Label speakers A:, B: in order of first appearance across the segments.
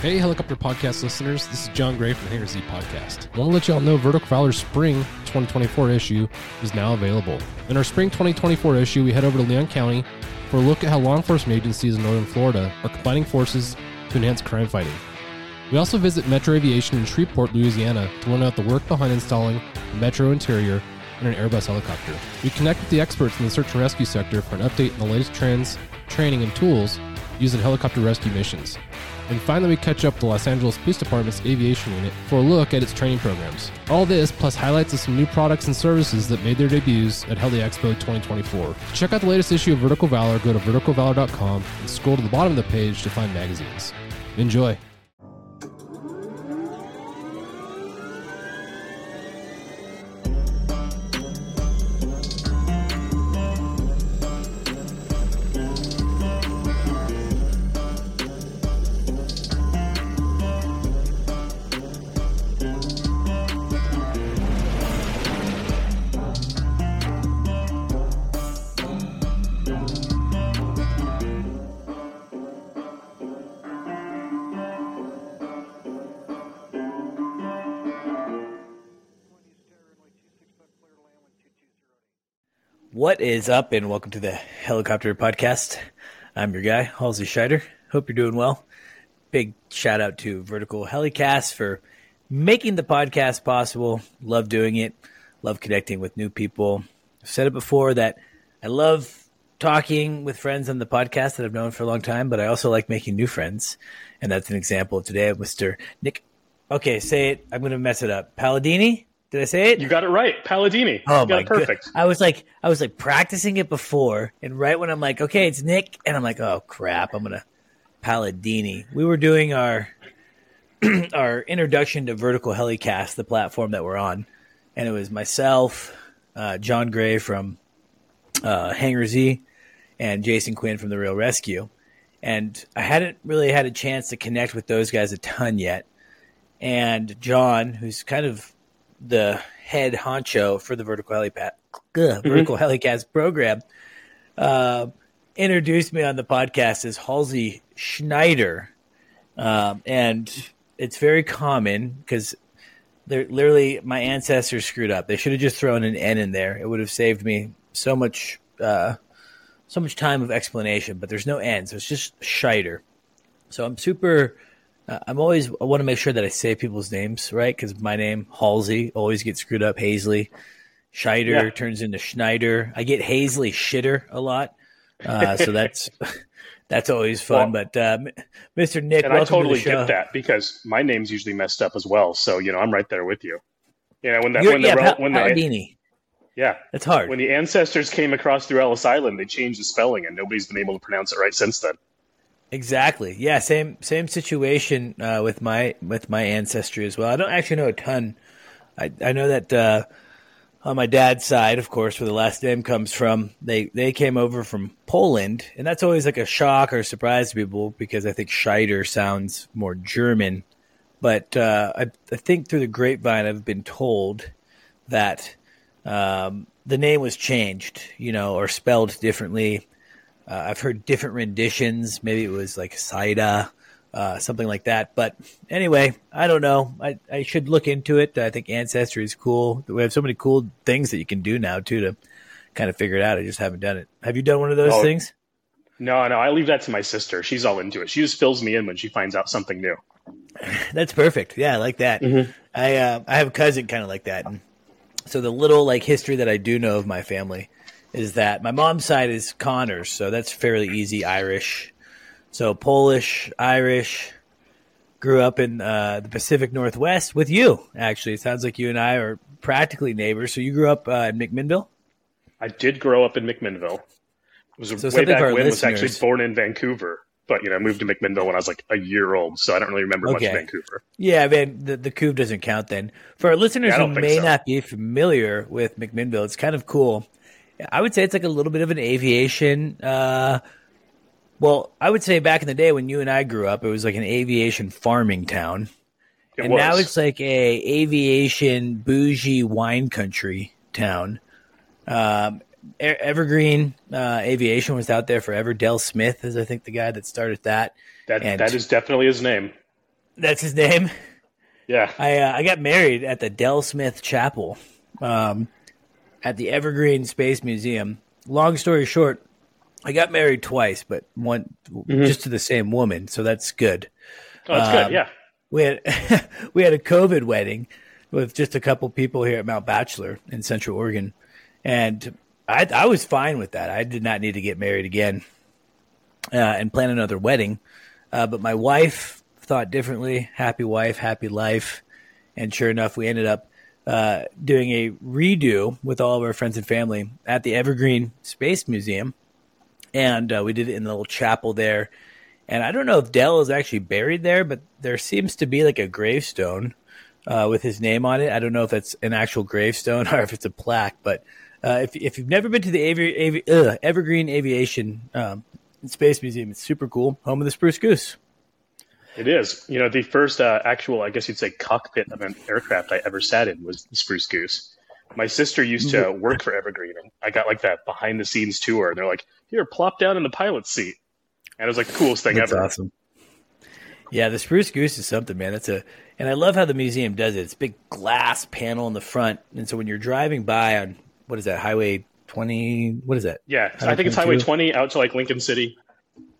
A: Hey, helicopter podcast listeners, this is John Gray from the Hangar Z podcast. I want to let y'all know Vertical Valor's spring 2024 issue is now available. In our spring 2024 issue, we head over to Leon County for a look at how law enforcement agencies in northern Florida are combining forces to enhance crime fighting. We also visit Metro Aviation in Shreveport, Louisiana to learn about the work behind installing a Metro interior in an Airbus helicopter. We connect with the experts in the search and rescue sector for an update on the latest trends, training, and tools used in helicopter rescue missions. And finally, we catch up with the Los Angeles Police Department's aviation unit for a look at its training programs. All this, plus highlights of some new products and services that made their debuts at Heli Expo 2024. To check out the latest issue of Vertical Valor, go to verticalvalor.com and scroll to the bottom of the page to find magazines. Enjoy.
B: What is up, and welcome to the Helicopter Podcast. I'm your guy, Halsey Scheider. Hope you're doing well. Big shout out to Vertical Helicast for making the podcast possible. Love doing it. Love connecting with new people. I've said it before that I love talking with friends on the podcast that I've known for a long time, but I also like making new friends. And that's an example of today Mr. Nick. Okay, say it. I'm going to mess it up. Paladeni? Did I say it?
C: You got it right, Paladeni.
B: Oh
C: you got
B: my
C: perfect.
B: God. I was like, I was like practicing it before, and right when I'm like, okay, it's Nick, and I'm like, oh crap, I'm gonna Paladeni. We were doing our our introduction to Vertical Helicast, the platform that we're on, and it was myself, uh, John Gray from uh, Hangar Z, and Jason Quinn from the Real Rescue, and I hadn't really had a chance to connect with those guys a ton yet, and John, who's kind of the head honcho for the Vertical Helipad, mm-hmm. Vertical Helicast program, uh, introduced me on the podcast as Halsey Schneider, um, and it's very common because they're literally my ancestors screwed up. They should have just thrown an N in there. It would have saved me so much, uh, so much time of explanation. But there's no N, so it's just Scheider. So I'm super I'm always I want to make sure that I say people's names right because my name Halsey always gets screwed up. Hazley, Scheider yeah. turns into Schneider. I get Hazley Shitter a lot, uh, so that's that's always fun. Well, but uh, Mr. Nick,
C: and I totally to get that because my name's usually messed up as well. So you know I'm right there with you. You know when that when
B: yeah,
C: the
B: pa-
C: when
B: the
C: yeah,
B: it's hard.
C: When the ancestors came across through Ellis Island, they changed the spelling, and nobody's been able to pronounce it right since then.
B: Exactly. Yeah. Same same situation uh, with my with my ancestry as well. I don't actually know a ton. I I know that uh, on my dad's side, of course, where the last name comes from, they they came over from Poland, and that's always like a shock or surprise to people because I think Scheider sounds more German. But uh, I, I think through the grapevine, I've been told that um, the name was changed, you know, or spelled differently uh, I've heard different renditions. Maybe it was like Saida, uh, something like that. But anyway, I don't know. I, I should look into it. I think Ancestry is cool. We have so many cool things that you can do now too to kind of figure it out. I just haven't done it. Have you done one of those oh, things?
C: No, no. I leave that to my sister. She's all into it. She just fills me in when she finds out something new.
B: That's perfect. Yeah, I like that. Mm-hmm. I uh, I have a cousin kind of like that. And so the little like history that I do know of my family is that my mom's side is Connors, so that's fairly easy Irish. So Polish, Irish, grew up in uh, the Pacific Northwest with you. Actually, it sounds like you and I are practically neighbors. So you grew up uh, in McMinnville.
C: I did grow up in McMinnville. It was so way back when. I was actually born in Vancouver, but you know, I moved to McMinnville when I was like a year old, so I don't really remember okay. much Vancouver.
B: Yeah, man, the the Couve doesn't count then. For our listeners yeah, who may so. not be familiar with McMinnville, it's kind of cool. I would say it's like a little bit of an aviation. Uh, well, I would say back in the day when you and I grew up, it was like an aviation farming town, it and was. now it's like a aviation bougie wine country town. Um, Evergreen uh, Aviation was out there forever. Del Smith is, I think, the guy that started that.
C: That and, that is definitely his name.
B: That's his name.
C: Yeah,
B: I uh, I got married at the Del Smith Chapel, um, at the Evergreen Space Museum. Long story short, I got married twice, but one mm-hmm. just to the same woman, so that's good.
C: Oh, that's um, good. Yeah,
B: we had we had a COVID wedding with just a couple people here at Mount Bachelor in Central Oregon, and I, I was fine with that. I did not need to get married again uh, and plan another wedding, uh, but my wife thought differently. Happy wife, happy life. And sure enough, we ended up uh, doing a redo with all of our friends and family at the Evergreen Space Museum. And uh, we did it in the little chapel there. And I don't know if Del is actually buried there, but there seems to be like a gravestone uh, with his name on it. I don't know if that's an actual gravestone or if it's a plaque. But uh, if, if you've never been to the Avi- Avi- Evergreen Aviation um, Space Museum, it's super cool. Home of the Spruce Goose.
C: It is. You know, the first uh, actual, I guess you'd say, cockpit of an aircraft I ever sat in was the Spruce Goose. My sister used to mm-hmm. work for Evergreen, and I got like that behind the scenes tour. And they're like, "Here, plop down in the pilot's seat," and it was like the coolest thing
B: That's
C: ever.
B: Awesome. Yeah, the Spruce Goose is something, man. That's a, and I love how the museum does it. It's a big glass panel in the front, and so when you're driving by on what is that Highway 20? What is that?
C: Yeah, I think it's Highway 20 out to like Lincoln City.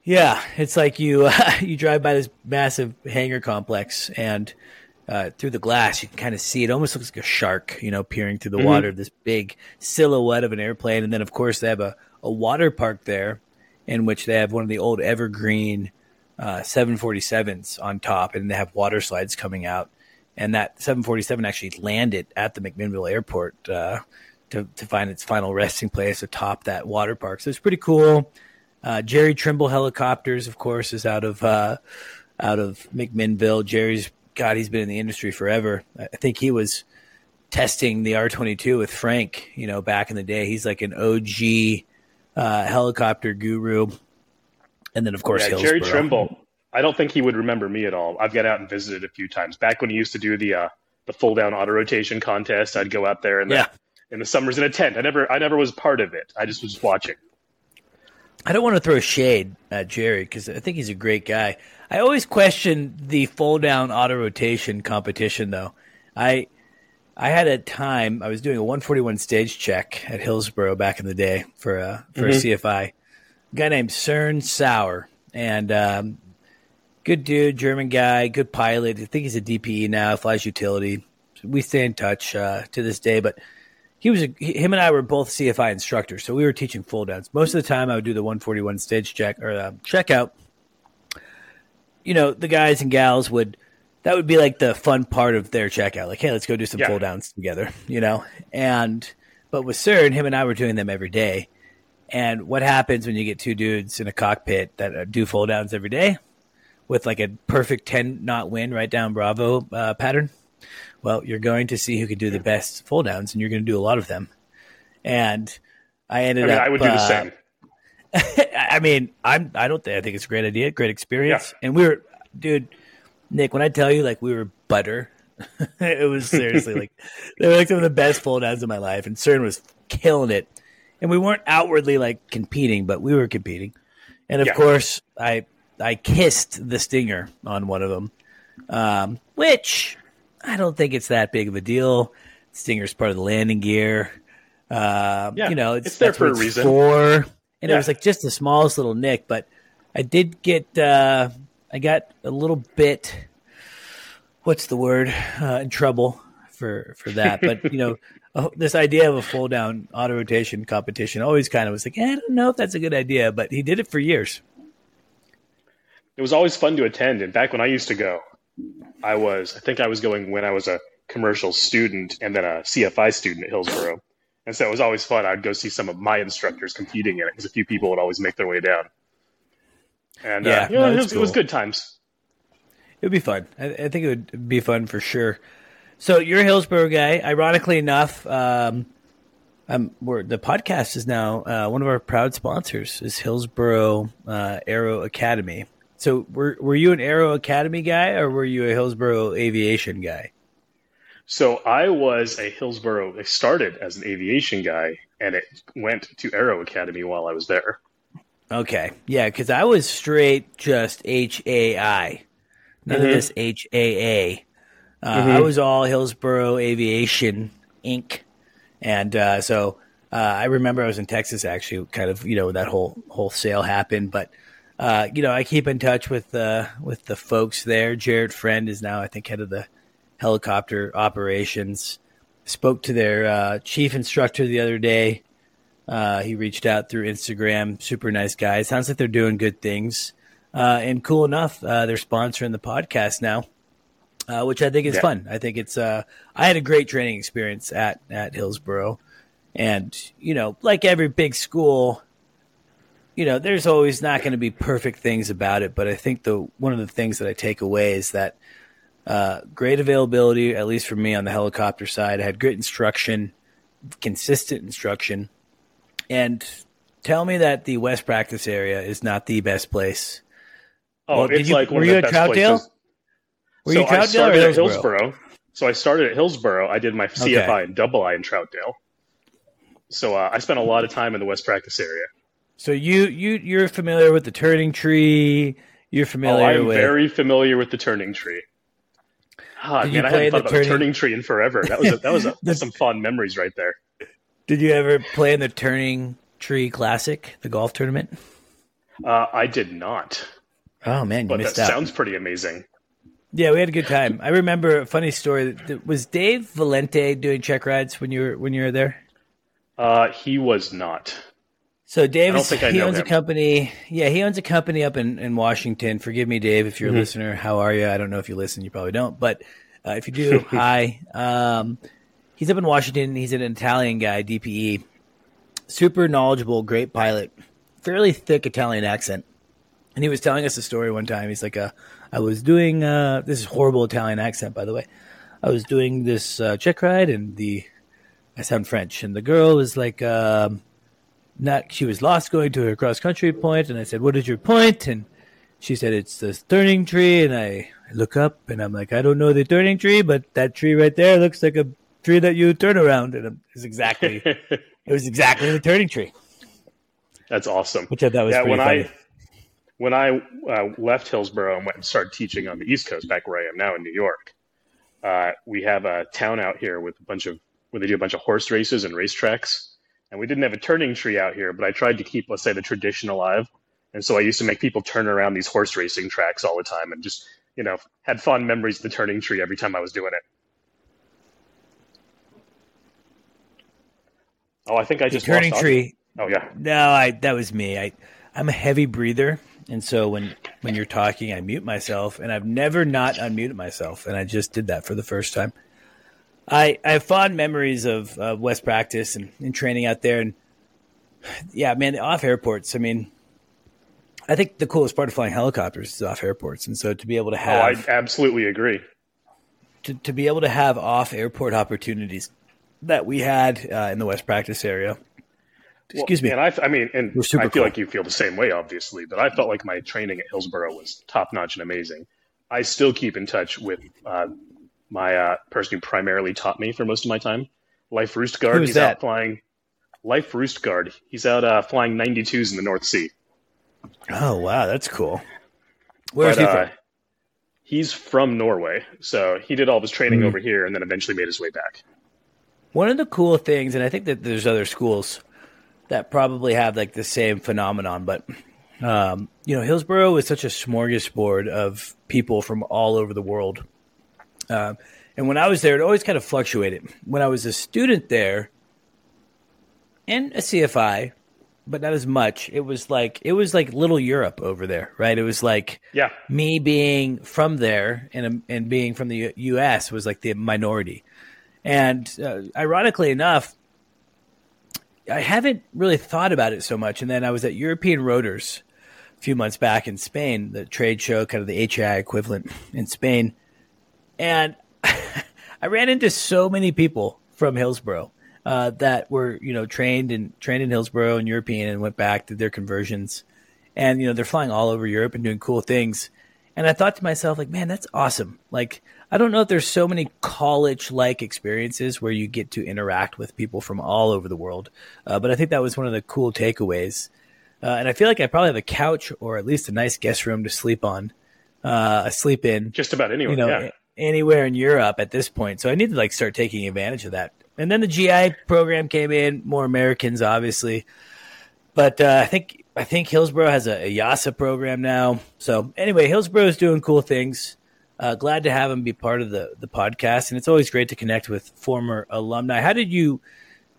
B: Yeah, it's like you uh, you drive by this massive hangar complex, and uh, through the glass you can kind of see it. Almost looks like a shark, you know, peering through the mm-hmm. water. This big silhouette of an airplane, and then of course they have a, a water park there, in which they have one of the old evergreen uh, 747s on top, and they have water slides coming out. And that 747 actually landed at the McMinnville Airport uh, to to find its final resting place atop that water park. So it's pretty cool. Uh, Jerry Trimble Helicopters, of course, is out of uh, out of McMinnville. Jerry's God, he's been in the industry forever. I think he was testing the R twenty two with Frank, you know, back in the day. He's like an OG uh, helicopter guru. And then, of course,
C: yeah, Jerry Trimble. I don't think he would remember me at all. I've got out and visited a few times. Back when he used to do the uh, the full down auto rotation contest, I'd go out there in the in the summers in a tent. I never I never was part of it. I just was watching.
B: I don't want to throw shade at Jerry because I think he's a great guy. I always question the fold down auto rotation competition, though. I I had a time I was doing a 141 stage check at Hillsboro back in the day for a for mm-hmm. a CFI. A guy named Cern Sauer and um, good dude, German guy, good pilot. I think he's a DPE now, flies utility. We stay in touch uh, to this day, but he was a, him and I were both CFI instructors, so we were teaching full downs. Most of the time, I would do the 141 stage check or uh, checkout. You know, the guys and gals would that would be like the fun part of their checkout. Like, hey, let's go do some yeah. full downs together. You know, and but with Sir and him and I were doing them every day. And what happens when you get two dudes in a cockpit that uh, do full downs every day with like a perfect 10 knot wind right down Bravo uh, pattern? Well, you're going to see who can do the best full downs, and you're going to do a lot of them. And I ended I
C: mean,
B: up.
C: I would do the uh, same.
B: I mean, I'm. I don't think. I think it's a great idea, great experience. Yeah. And we were, dude, Nick. When I tell you, like, we were butter. it was seriously like they were like some of the best full downs of my life, and CERN was killing it. And we weren't outwardly like competing, but we were competing. And of yeah. course, I I kissed the stinger on one of them, um, which I don't think it's that big of a deal. Stinger's part of the landing gear. Uh, yeah, you know, it's,
C: it's there for a reason.
B: For. And yeah. it was like just the smallest little nick, but I did get, uh, I got a little bit, what's the word, uh, in trouble for, for that. But, you know, uh, this idea of a full down auto rotation competition always kind of was like, eh, I don't know if that's a good idea, but he did it for years.
C: It was always fun to attend. And back when I used to go, I was, I think I was going when I was a commercial student and then a CFI student at Hillsboro. And so it was always fun. I'd go see some of my instructors competing in it because a few people would always make their way down. And uh, yeah, uh, you know, no, it, was, cool. it, was, good times.
B: It would be fun. I, I, think it would be fun for sure. So you're a Hillsboro guy. Ironically enough, um, um, the podcast is now uh, one of our proud sponsors is Hillsboro uh, Aero Academy. So were were you an Aero Academy guy or were you a Hillsboro Aviation guy?
C: So I was a Hillsboro. I started as an aviation guy, and it went to Aero Academy while I was there.
B: Okay, yeah, because I was straight just H A I. none
C: Mhm.
B: of this HAA. Uh,
C: Mhm.
B: Was all Hillsboro Aviation Inc. And uh, so uh, I remember I was in Texas actually, kind of you know that whole whole sale happened. But uh, you know I keep in touch with uh, with the folks there. Jared Friend is now I think head of the helicopter operations. Spoke to their uh, chief instructor the other day. Uh, he reached out through Instagram. Super nice guy. Sounds like they're doing good things. Uh, and cool enough, uh, they're sponsoring the podcast now, uh, which I think is
C: Yeah.
B: fun. I think it's. Uh, I had a great training experience at at Hillsboro, and you know, like every big school, you know, there's always not going to be perfect things about it. But I think the one of the things that I take away is that uh, great availability, at least for me on the helicopter side. I had great instruction, consistent instruction, and tell me that the West practice area is not the best place.
C: Oh,
B: Well,
C: it's
B: you-
C: like one
B: were
C: of
B: you
C: the
B: at
C: best
B: Troutdale?
C: places.
B: Were
C: so
B: you
C: I
B: Troutdale or
C: started at
B: Hillsboro?
C: So I started at Hillsboro. I did my CFI and double I in Troutdale. So uh, I spent a lot of time in the West practice area.
B: So you you you're familiar with the turning tree. You're
C: Oh,
B: familiar
C: I'm
B: with
C: very familiar with the turning tree. Ah,
B: Did you
C: man, I
B: play
C: haven't thought
B: the
C: about the
B: turning-
C: turning tree in forever. That was a, that was a,
B: The-
C: some fond memories right there.
B: Did you ever play in the Turning Tree Classic, the golf tournament?
C: Uh, I did not,
B: Oh man, you
C: but that
B: out.
C: sounds pretty amazing.
B: yeah, we had a good time. I remember a funny story. Was Dave Valente doing check rides when you were when you were there?
C: Uh, he was not.
B: So Dave, is- he owns a company. Yeah, he owns a company up in, in Washington. Forgive me, Dave, if you're
C: Mhm.
B: a listener. How are you? I don't know if you listen. You probably don't. But uh, if you do, hi. Um, he's up in Washington. He's an Italian guy, DPE. Super knowledgeable, great pilot. Fairly thick Italian accent. And he was telling us a story one time. He's like, uh, I was doing, uh, this is horrible Italian accent, by the way. I was doing this uh, check ride, and the, I sound French, and the girl is like, um, not she was lost going to her cross country point and I said, What is your point? And she said, It's this turning tree and I look up and I'm like, I don't know the turning tree, but that tree right there looks like a tree that you turn around and it's exactly it was exactly the turning tree.
C: That's awesome.
B: Which I thought was
C: yeah, when
B: funny.
C: I when I uh, left Hillsboro and went and started teaching on the East Coast, back where I am now in New York, uh, we have a town out here with a bunch of where they do a bunch of horse races and racetracks. And we didn't have a turning tree out here, but I tried to keep, let's say, the tradition alive. And so I used to make people turn around these horse racing tracks all the time, and just you know had fond memories of the turning tree every time I was doing it. Oh, I think I just
B: the
C: turning
B: tree.
C: Oh yeah.
B: No, I that was me. I I'm a heavy breather, and so when when you're talking, I mute myself, and I've never not unmuted myself, and I just did that for the first time. I I have fond memories of uh, West practice and, and training out there, and yeah, man, off airports. I mean, I think the coolest part of flying helicopters is off airports, and so to be able to
C: Oh,
B: have
C: I absolutely agree.
B: to, to be able to have off airport opportunities that we had uh, in the West practice area. Excuse me.
C: And I, I mean, and I feel
B: cool.
C: like you feel the same way, obviously. But I felt like my training at Hillsboro was top notch and amazing. I still keep in touch with uh, my uh, person who primarily taught me for most of my time, Life Roost Guard.
B: Who is
C: He's
B: that?
C: out flying. Life Roost Guard. He's out uh, flying 92s in the North Sea.
B: Oh wow, that's cool. Where's he
C: uh,
B: from?
C: He's from Norway, so he did all of his training
B: Mhm.
C: over here, and then eventually made his way back.
B: One of the cool things, and I think that there's other schools that probably have like the same phenomenon, but um, you know, Hillsboro is such a smorgasbord of people from all over the world. Um, and when I was there, it always kind of fluctuated. When I was a student there, and a CFI, but not as much. It was like it was like little Europe over there, right? It was like
C: Yeah,
B: me being from there and and being from the U- U.S. was like the minority. And uh, ironically enough, I haven't really thought about it so much. And then I was at European Rotors a few months back in Spain, the trade show, kind of the HAI equivalent in Spain, and I ran into so many people from Hillsboro uh, that were you know trained in trained in Hillsboro and European and went back did their conversions, and you know they're flying all over Europe and doing cool things. And I thought to myself, like, man, that's awesome. Like, I don't know if there's so many college like experiences where you get to interact with people from all over the world. Uh, but I think that was one of the cool takeaways. Uh, and I feel like I probably have a couch or at least a nice guest room to sleep on uh, sleep in
C: just about anywhere.
B: you know
C: yeah.
B: Anywhere in Europe at this point. So I need to like start taking advantage of that. And then the GI program came in, more Americans obviously, but uh, I think I think Hillsboro has a, a EASA program now. So anyway, Hillsboro is doing cool things. Uh, glad to have him be part of the the podcast, and it's always great to connect with former alumni. How did you?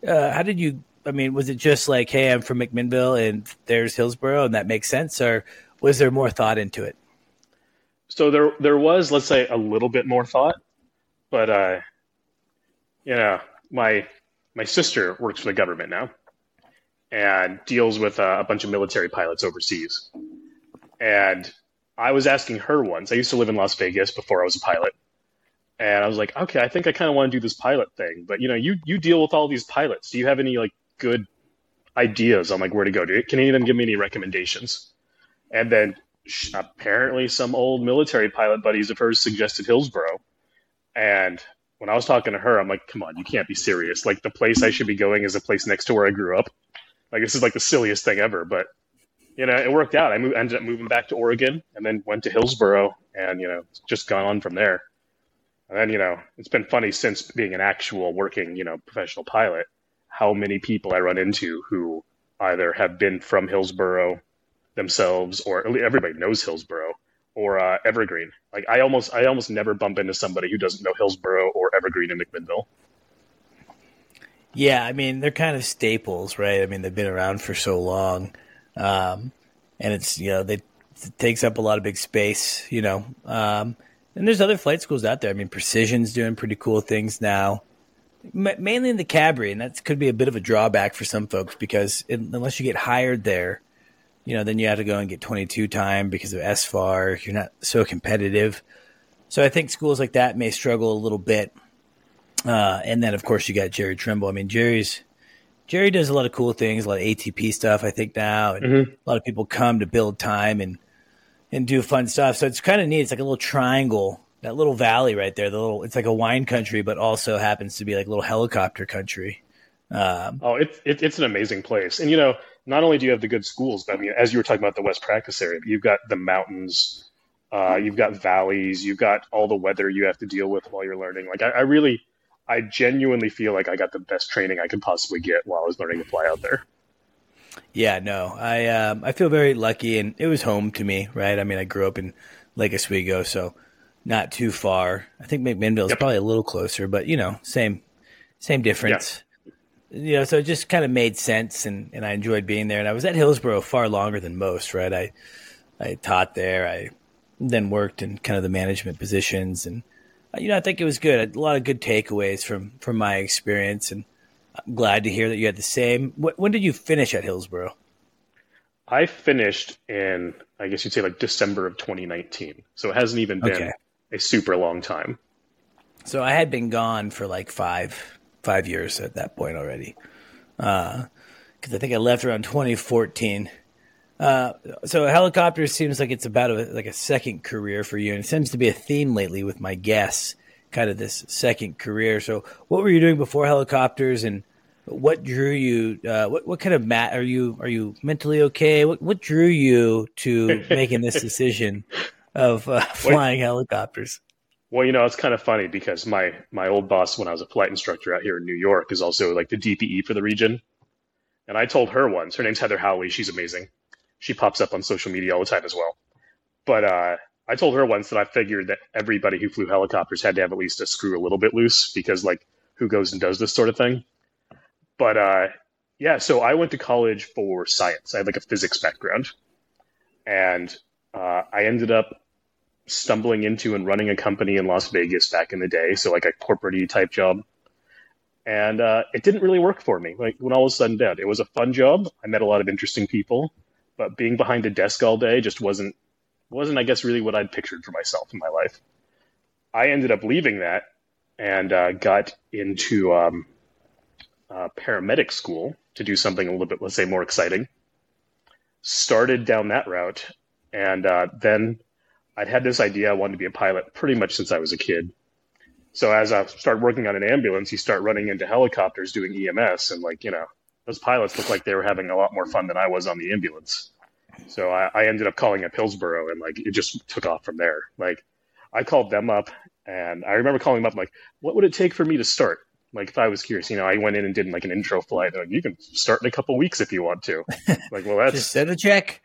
B: Uh, how did you? I mean, was it just like, hey, I'm from McMinnville, and there's Hillsboro, and that makes sense, or was there more thought into it?
C: So there there was, let's say, a little bit more thought, but uh, you know, my my sister works for the government now, and deals with uh, a bunch of military pilots overseas. And I was asking her once. I used to live in Las Vegas before I was a pilot, and I was like, okay, I think I kind of want to do this pilot thing. But you know, you you deal with all these pilots. Do you have any like good ideas on like where to go? Do you, can any of them give me any recommendations? And then apparently, some old military pilot buddies of hers suggested Hillsboro, and when I was talking to her, I'm like, come on, you can't be serious. Like the place I should be going is a place next to where I grew up. Like this is like the silliest thing ever, but you know, it worked out. I moved, ended up moving back to Oregon and then went to Hillsboro and, you know, just gone on from there. And then, you know, it's been funny since being an actual working, you know, professional pilot, how many people I run into who either have been from Hillsboro themselves or everybody knows Hillsboro or uh, Evergreen. Like I almost, I almost never bump into somebody who doesn't know Hillsboro or Evergreen in McMinnville.
B: Yeah, I mean they're kind of staples, right? I mean they've been around for so long, um, and it's you know they it takes up a lot of big space, you know. Um, and there's other flight schools out there. I mean, Precision's doing pretty cool things now, M- mainly in the Cabri, and that could be a bit of a drawback for some folks because it, unless you get hired there, you know, then you have to go and get 22 time because of SFAR. You're not so competitive. So I think schools like that may struggle a little bit. Uh, and then of course you got Jerry Trimble. I mean, Jerry's Jerry does a lot of cool things, a lot of ATP stuff. I think now, and
C: Mhm.
B: a lot of people come to build time and and do fun stuff. So it's kind of neat. It's like a little triangle, that little valley right there. The little, it's like a wine country, but also happens to be like a little helicopter country. Um,
C: Oh, it's it, it's an amazing place, and you know, not only do you have the good schools, but I mean, as you were talking about the West practice area, you've got the mountains, uh, you've got valleys, you've got all the weather you have to deal with while you're learning. Like, I, I really, I genuinely feel like I got the best training I could possibly get while I was learning to fly out there.
B: Yeah, no, I um, I feel very lucky, and it was home to me, right? I mean, I grew up in Lake Oswego, so not too far. I think McMinnville is
C: Yep.
B: probably a little closer, but you know, same same difference. You know, so it just kind of made sense, and, and I enjoyed being there. And I was at Hillsboro far longer than most, right? I I taught there. I then worked in kind of the management positions, and uh, you know, I think it was good. A lot of good takeaways from from my experience, and I'm glad to hear that you had the same. Wh- When did you finish at Hillsboro?
C: I finished in, I guess you'd say, like December of 2019, so it hasn't even been
B: Okay.
C: a super long time.
B: So I had been gone for like five five years at that point already, because I think I left around 2014. Uh, so helicopters seems like it's about a, like a second career for you, and it seems to be a theme lately with my guests, kind of this second career. So what were you doing before helicopters, and what drew you? Uh, what what kind of mat are you? Are you mentally okay? What what drew you to making this decision of uh, flying helicopters?
C: Well, you know, it's kind of funny because my my old boss when I was a flight instructor out here in New York is also like the DPE for the region. And I told her once, her name's Heather Howley, she's amazing. She pops up on social media all the time as well. But uh, I told her once that I figured that everybody who flew helicopters had to have at least a screw a little bit loose because like who goes and does this sort of thing. But uh, yeah, so I went to college for science. I had like a physics background. And uh, I ended up stumbling into and running a company in Las Vegas back in the day, so like a corporate type job. And uh, it didn't really work for me. Like when all was said and done, it was a fun job. I met a lot of interesting people, but being behind a desk all day just wasn't wasn't I guess really what I'd pictured for myself in my life. I ended up leaving that and uh, got into um, uh, paramedic school to do something a little bit, let's say, more exciting. Started down that route, and uh, then I'd had this idea I wanted to be a pilot pretty much since I was a kid. So as I started working on an ambulance, you start running into helicopters doing EMS, and like you know, those pilots looked like they were having a lot more fun than I was on the ambulance. So I, I ended up calling up Hillsboro, and like it just took off from there. Like I called them up, and I remember calling them up, like, what would it take for me to start? Like if I was curious, you know, I went in and did like an intro flight. They're Like, you can start in a couple weeks if you want to. Like, well, that's
B: Just send a check.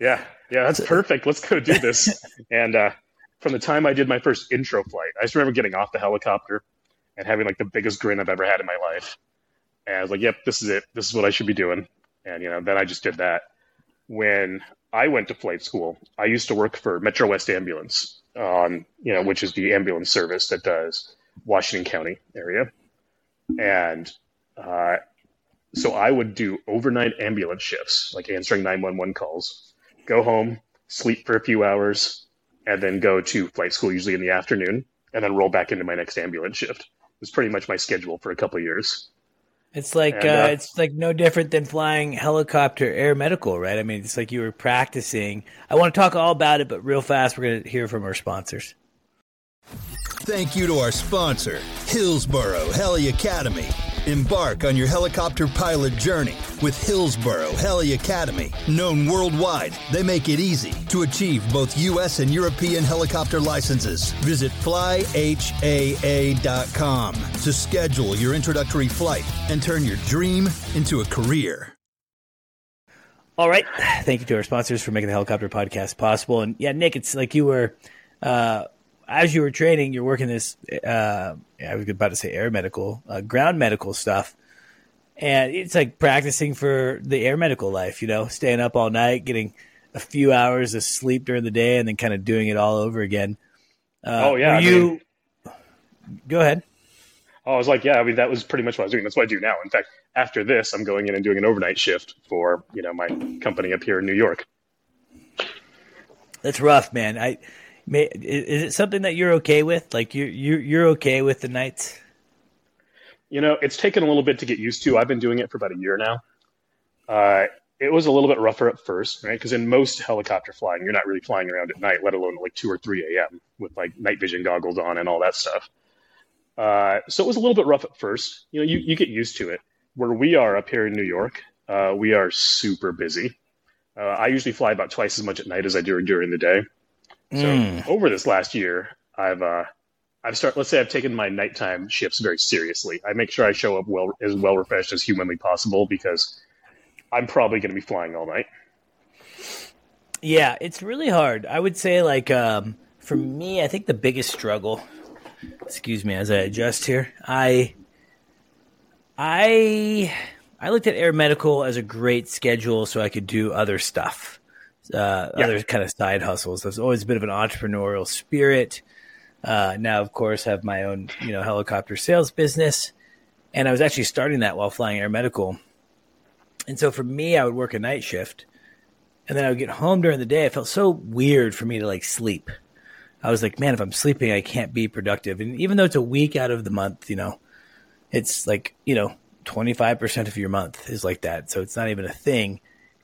C: yeah, yeah, that's perfect. Let's go do this. and uh, from the time I did my first intro flight, I just remember getting off the helicopter and having like the biggest grin I've ever had in my life. And I was like, "Yep, this is it. This is what I should be doing." And you know, then I just did that. When I went to flight school, I used to work for Metro West Ambulance on, you know, which is the ambulance service that does Washington County area. And uh, so I would do overnight ambulance shifts, like answering 911 calls, go home, sleep for a few hours, and then go to flight school, usually in the afternoon, and then roll back into my next ambulance shift. It was pretty much my schedule for a couple of years.
B: It's like
C: And,
B: uh,
C: uh,
B: it's like no different than flying helicopter air medical, right? I mean, it's like you were practicing. I want to talk all about it, but real fast, we're going to hear from our sponsors.
D: Thank you to our sponsor, Hillsboro Heli Academy. Embark on your helicopter pilot journey with Hillsboro Heli Academy. Known worldwide, they make it easy to achieve both U.S. and European helicopter licenses. Visit flyhaa.com to schedule your introductory flight and turn your dream into a career.
B: All right. Thank you to our sponsors for making the helicopter podcast possible. And yeah, Nick, it's like you were, uh, as you were training, you're working this, uh, I was about to say air medical, uh, ground medical stuff. And it's like practicing for the air medical life, you know, staying up all night, getting a few hours of sleep during the day, and then kind of doing it all over again. Uh,
C: Oh, yeah, I
B: you,
C: mean-
B: go ahead.
C: Oh, I was like, yeah, I mean, that was pretty much what I was doing. That's what I do now. In fact, after this, I'm going in and doing an overnight shift for, you know, my company up here in New York.
B: That's rough, man. I, may, is it something that you're okay with? Like you, you, you're okay with the nights?
C: You know, it's taken a little bit to get used to. I've been doing it for about a year now. Uh, it was a little bit rougher at first, right? Because in most helicopter flying, you're not really flying around at night, let alone like 2 or 3 a.m. with like night vision goggles on and all that stuff. Uh, so it was a little bit rough at first. You know, you, you get used to it. Where we are up here in New York, uh, we are super busy. Uh, I usually fly about twice as much at night as I do during the day. So
B: Mm.
C: over this last year, I've uh, I've start. Let's say I've taken my nighttime shifts very seriously. I make sure I show up well as well refreshed as humanly possible because I'm probably going to be flying all night.
B: Yeah, it's really hard. I would say, like, um, for me, I think the biggest struggle. Excuse me, as I adjust here, I, I, I looked at air medical as a great schedule, so I could do other stuff, uh,
C: Yeah.
B: other kind of side hustles. There's always a bit of an entrepreneurial spirit. Uh, now, of course, have my own, you know, helicopter sales business, and I was actually starting that while flying air medical. And so for me, I would work a night shift and then I would get home during the day. It felt so weird for me to like sleep. I was like, man, if I'm sleeping, I can't be productive. And even though it's a week out of the month, you know, it's like, you know, 25% of your month is like that. So it's not even a thing.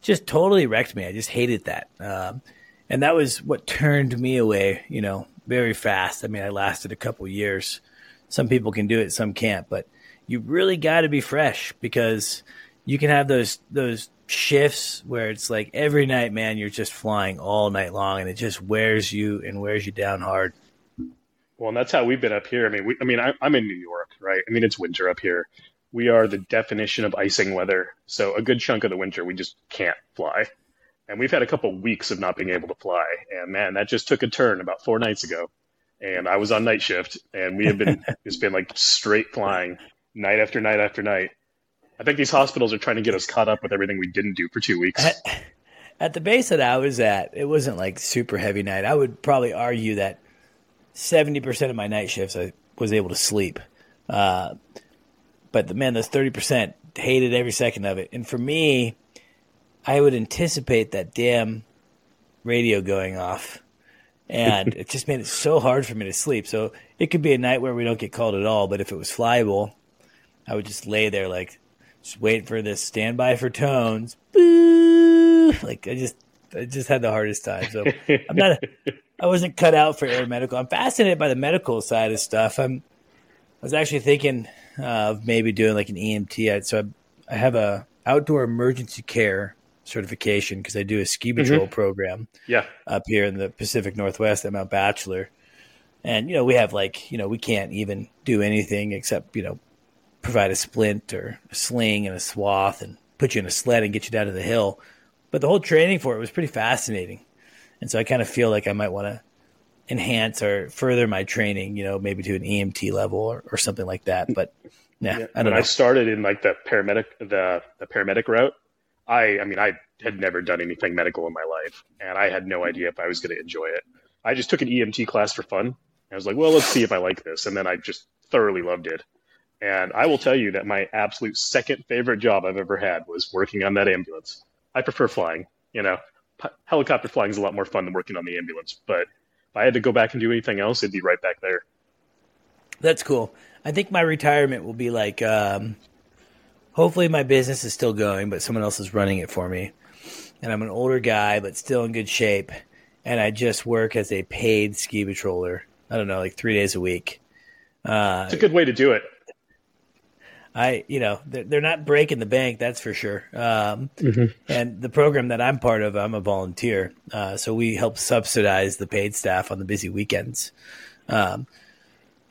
B: Just totally wrecked me. I just hated that. Um, and that was what turned me away, you know, very fast. I mean, I lasted a couple years. Some people can do it, some can't, but you really got to be fresh because you can have those those shifts where it's like every night, man, you're just flying all night long, and it just wears you and wears you down hard.
C: Well, and that's how we've been up here. I mean, we, I mean, I, I'm in New York, right? I mean, it's winter up here. We are the definition of icing weather. So a good chunk of the winter, we just can't fly. And we've had a couple weeks of not being able to fly. And man, that just took a turn about four nights ago. And I was on night shift, and we have been it's been like straight flying night after night after night. I think these hospitals are trying to get us caught up with everything we didn't do for two weeks.
B: At the base that I was at, it wasn't like super heavy night. I would probably argue that seventy percent of my night shifts I was able to sleep. Uh, but the man, those thirty percent hated every second of it. And for me, I would anticipate that damn radio going off, and it just made it so hard for me to sleep. So it could be a night where we don't get called at all. But if it was flyable, I would just lay there like just wait for this standby for tones. Boo! Like I just I just had the hardest time. So I'm not I wasn't cut out for air medical. I'm fascinated by the medical side of stuff. I'm I was actually thinking uh, of maybe doing like an EMT. So I, I have a outdoor emergency care certification because I do a ski patrol program
C: Yeah.
B: up here in the Pacific Northwest at Mount Bachelor. And, you know, we have like, you know, we can't even do anything except, you know, provide a splint or a sling and a swath and put you in a sled and get you down to the hill. But the whole training for it was pretty fascinating. And so I kind of feel like I might want to enhance or further my training, you know, maybe to an EMT level or, or something like that. But yeah,
C: Yeah,
B: I don't
C: when
B: know.
C: I started in like the paramedic the the paramedic route, I I mean I had never done anything medical in my life, and I had no idea if I was going to enjoy it. I just took an EMT class for fun. I was like, well, let's see if I like this, and then I just thoroughly loved it. And I will tell you that my absolute second favorite job I've ever had was working on that ambulance. I prefer flying. You know, helicopter flying is a lot more fun than working on the ambulance. But I had to go back and do anything else, it'd be right back there.
B: That's cool. I think my retirement will be like, um, hopefully my business is still going, but someone else is running it for me. And I'm an older guy, but still in good shape. And I just work as a paid ski patroller. I don't know, like three days a week. Uh,
C: It's a good way to do it.
B: I, you know, they're, they're not breaking the bank, that's for sure. Um, And the program that I'm part of, I'm a volunteer. Uh, so we help subsidize the paid staff on the busy weekends. Um,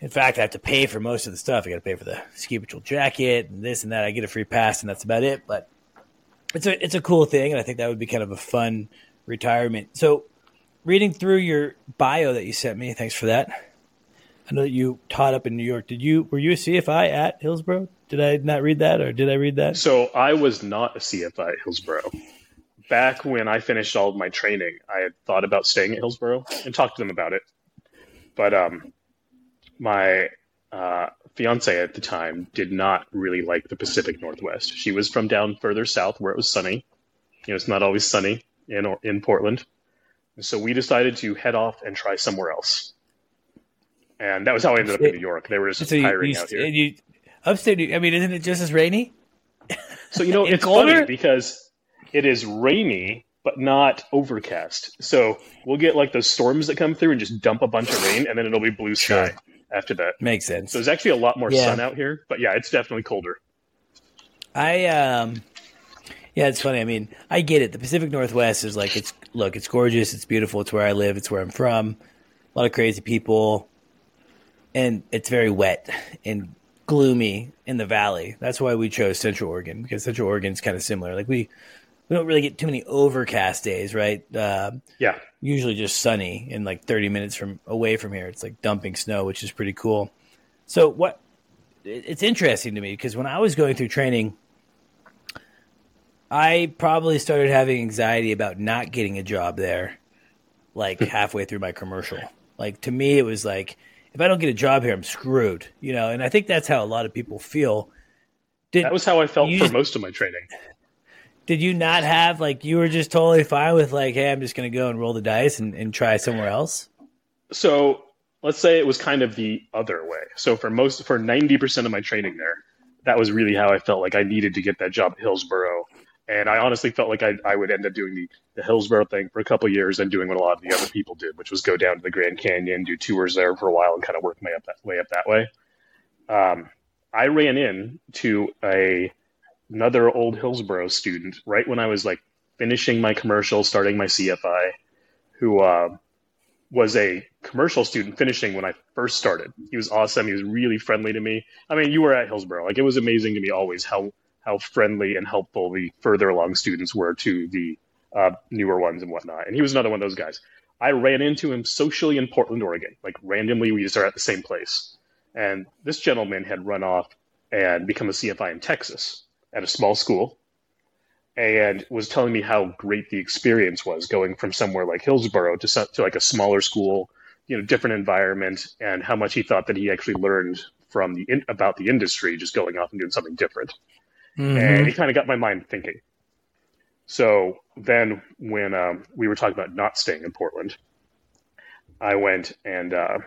B: in fact, I have to pay for most of the stuff. I got to pay for the ski patrol jacket and this and that. I get a free pass, and that's about it. But it's a it's a cool thing, and I think that would be kind of a fun retirement. So, reading through your bio that you sent me, thanks for that. I know that you taught up in New York. Did you were you a CFI at Hillsboro? Did I not read that, or did I read that?
C: So I was not a CFI at Hillsboro. Back when I finished all of my training, I had thought about staying at Hillsboro and talked to them about it. But um, my uh, fiance at the time did not really like the Pacific Northwest. She was from down further south where it was sunny. You know, it's not always sunny in in Portland. And so we decided to head off and try somewhere else. And that was how I ended up in New York. They were just
B: So you,
C: hiring
B: you,
C: out here.
B: you upstate. I mean, isn't it just as rainy?
C: So you know, it's
B: colder?
C: funny because it is rainy but not overcast. So we'll get like those storms that come through and just dump a bunch of rain, and then it'll be blue sky
B: Sure.
C: after that.
B: Makes sense.
C: So there's actually a lot more
B: Yeah.
C: sun out here, but yeah, it's definitely colder.
B: I um yeah, it's funny. I mean, I get it. The Pacific Northwest is like it's look, it's gorgeous, it's beautiful, it's where I live, it's where I'm from. A lot of crazy people. And it's very wet and gloomy in the valley. That's why we chose Central Oregon because Central Oregon's kind of similar. Like we we don't really get too many overcast days, right? Um
C: Yeah,
B: usually just sunny and like 30 minutes from away from here it's like dumping snow which is pretty cool so what it's interesting to me because when i was going through training i probably started having anxiety about not getting a job there like halfway through my commercial like to me it was like if i don't get a job here i'm screwed you know and i think that's how a lot of people feel did,
C: that was how I felt
B: You
C: for most of my training.
B: did you not have like you were just totally fine with like hey i'm just gonna go and roll the dice and, and try somewhere else
C: So let's say it was kind of the other way. So for most, for ninety percent of my training there, that was really how I felt like I needed to get that job at Hillsboro. And I honestly felt like I, I would end up doing the, the Hillsboro thing for a couple years and doing what a lot of the other people did, which was go down to the Grand Canyon, do tours there for a while, and kind of work my up that way up that way. Um, I ran in to a another old Hillsboro student right when I was like finishing my commercial, starting my CFI, who uh, was a commercial student finishing when I first started. He was awesome. He was really friendly to me. I mean, you were at Hillsboro. Like it was amazing to me always how how friendly and helpful the further along students were to the uh, newer ones and whatnot. And he was another one of those guys. I ran into him socially in Portland, Oregon. Like randomly, we just are at the same place. And this gentleman had run off and become a CFI in Texas at a small school and was telling me how great the experience was going from somewhere like Hillsboro to, some, to like a smaller school, you know, different environment, and how much he thought that he actually learned from the in, about the industry just going off and doing something different. And he kind of got my mind thinking. So then, when um, we were talking about not staying in Portland, I went and uh,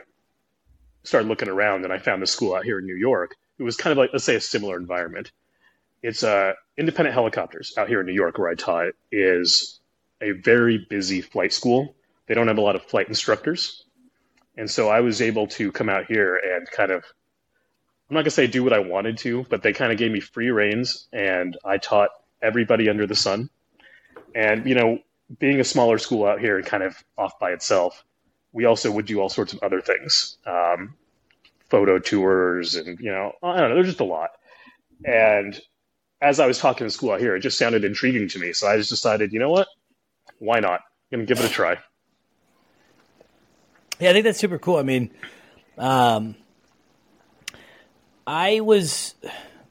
C: started looking around, and I found a school out here in New York. It was kind of like, let's say, a similar environment. It's uh, independent helicopters out here in New York, where I taught, is a very busy flight school. They don't have a lot of flight instructors, and so I was able to come out here and kind of I'm not gonna say do what I wanted to, but they kind of gave me free reins, and I taught everybody under the sun. And you know, being a smaller school out here and kind of off by itself, we also would do all sorts of other things, um, photo tours, and you know, I don't know. There's just a lot. And as I was talking to school out here, it just sounded intriguing to me. So I just decided, you know what? Why not? I'm gonna give it a try.
B: Yeah, I think that's super cool. I mean, um, I was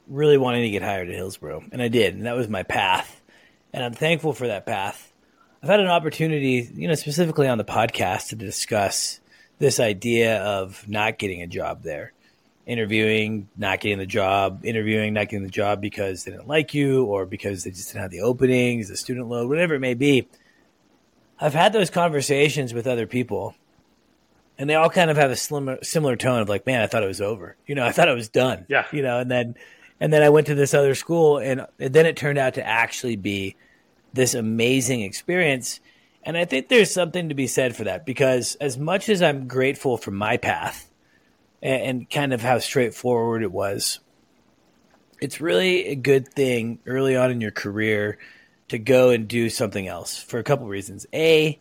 B: really wanting to get hired at Hillsboro, and I did, and that was my path. And I'm thankful for that path. I've had an opportunity, you know, specifically on the podcast to discuss this idea of not getting a job there, interviewing, not getting the job, interviewing, not getting the job because they didn't like you or because they just didn't have the openings, the student load, whatever it may be. I've had those conversations with other people and they all kind of have a similar similar tone of like, man, I thought it was over. You know, I thought it was done.
C: Yeah.
B: You know, and then and then I went to this other school, and, and then it turned out to actually be this amazing experience. And I think there's something to be said for that because as much as I'm grateful for my path and, and kind of how straightforward it was, it's really a good thing early on in your career to go and do something else for a couple reasons. A,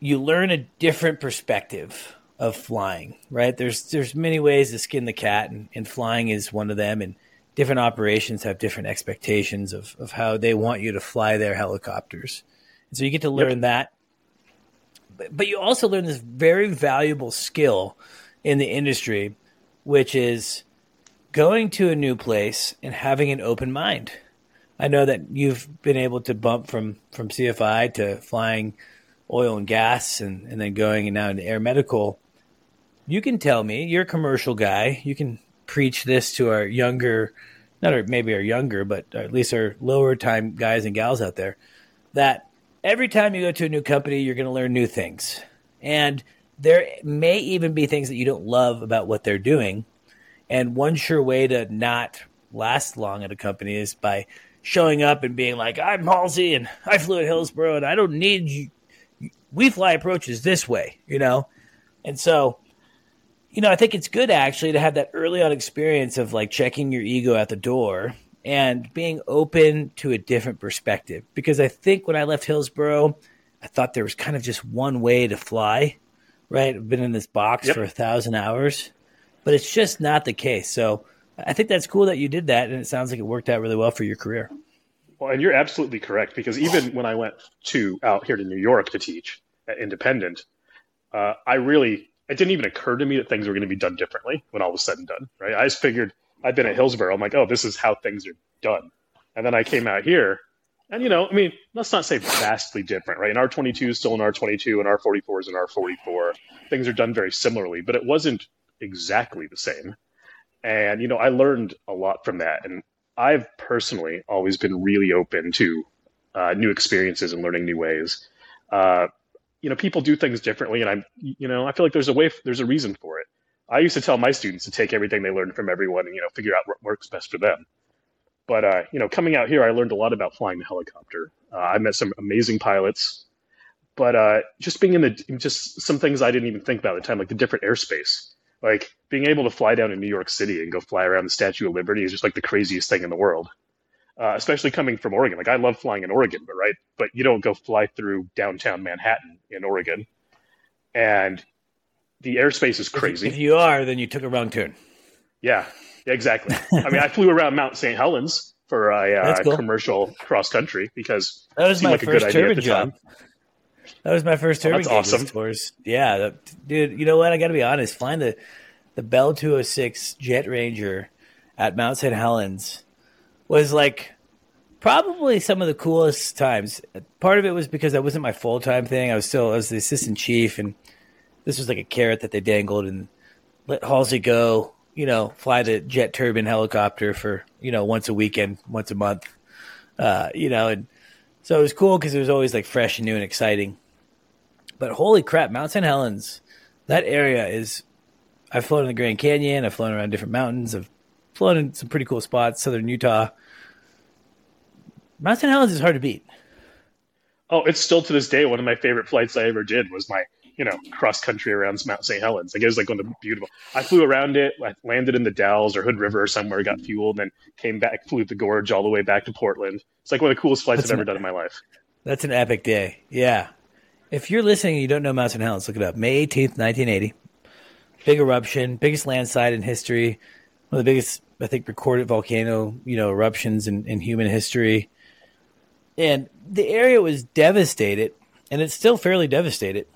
B: you learn a different perspective of flying, right? There's there's many ways to skin the cat, and, and flying is one of them. And different operations have different expectations of, of how they want you to fly their helicopters. And so you get to learn yep. that. But, but you also learn this very valuable skill in the industry, which is going to a new place and having an open mind. I know that you've been able to bump from, from CFI to flying oil and gas and, and then going and now into air medical you can tell me you're a commercial guy. You can preach this to our younger, not our, maybe our younger, but at least our lower time guys and gals out there that every time you go to a new company, you're going to learn new things. And there may even be things that you don't love about what they're doing. And one sure way to not last long at a company is by showing up and being like, I'm Halsey and I flew at Hillsboro and I don't need you. We fly approaches this way, you know? And so you know, I think it's good actually to have that early on experience of like checking your ego at the door and being open to a different perspective. Because I think when I left Hillsboro, I thought there was kind of just one way to fly, right? I've been in this box yep. for a thousand hours, but it's just not the case. So I think that's cool that you did that, and it sounds like it worked out really well for your career.
C: Well, and you're absolutely correct because even when I went to out here to New York to teach at Independent, uh, I really it didn't even occur to me that things were going to be done differently when all was said and done. Right? I just figured I've been at Hillsboro. I'm like, oh, this is how things are done. And then I came out here, and you know, I mean, let's not say vastly different, right? An R22 is still an R22, and R44 is an R44. Things are done very similarly, but it wasn't exactly the same. And you know, I learned a lot from that, and I've personally always been really open to uh, new experiences and learning new ways. Uh, you know, people do things differently, and I'm, you know, I feel like there's a way, there's a reason for it. I used to tell my students to take everything they learned from everyone and you know figure out what works best for them. But uh, you know, coming out here, I learned a lot about flying the helicopter. Uh, I met some amazing pilots, but uh, just being in the just some things I didn't even think about at the time, like the different airspace. Like being able to fly down in New York City and go fly around the Statue of Liberty is just like the craziest thing in the world uh, especially coming from Oregon. Like I love flying in Oregon, but right, but you don't go fly through downtown Manhattan in Oregon, and the airspace is crazy.
B: If, you are, then you took a wrong turn.
C: Yeah, exactly. I mean, I flew around Mount St. Helens for a uh, cool. commercial cross country because
B: that was my like first turbine job. Time. That was my first turbine.
C: Oh, that's awesome.
B: Tours. Yeah, that, dude. You know what? I got to be honest. Flying the the Bell 206 Jet Ranger at Mount St. Helens was like probably some of the coolest times. Part of it was because that wasn't my full time thing. I was still I was the assistant chief, and this was like a carrot that they dangled and let Halsey go. You know, fly the jet turbine helicopter for you know once a weekend, once a month. Uh, you know, and so it was cool because it was always like fresh and new and exciting. But holy crap, Mount St. Helens, that area is. I've flown in the Grand Canyon. I've flown around different mountains. I've flown in some pretty cool spots, southern Utah. Mount St. Helens is hard to beat.
C: Oh, it's still to this day one of my favorite flights I ever did was my you know, cross country around Mount St. Helens. Like it was like one of the beautiful. I flew around it, I landed in the Dalles or Hood River or somewhere, got fueled, and then came back, flew the gorge all the way back to Portland. It's like one of the coolest flights
B: That's
C: I've ever done in my life.
B: That's an epic day. Yeah. If you're listening and you don't know Mount St. Helens, look it up. May 18th, 1980. Big eruption, biggest landslide in history. One of the biggest, I think, recorded volcano, you know, eruptions in, in human history. And the area was devastated, and it's still fairly devastated.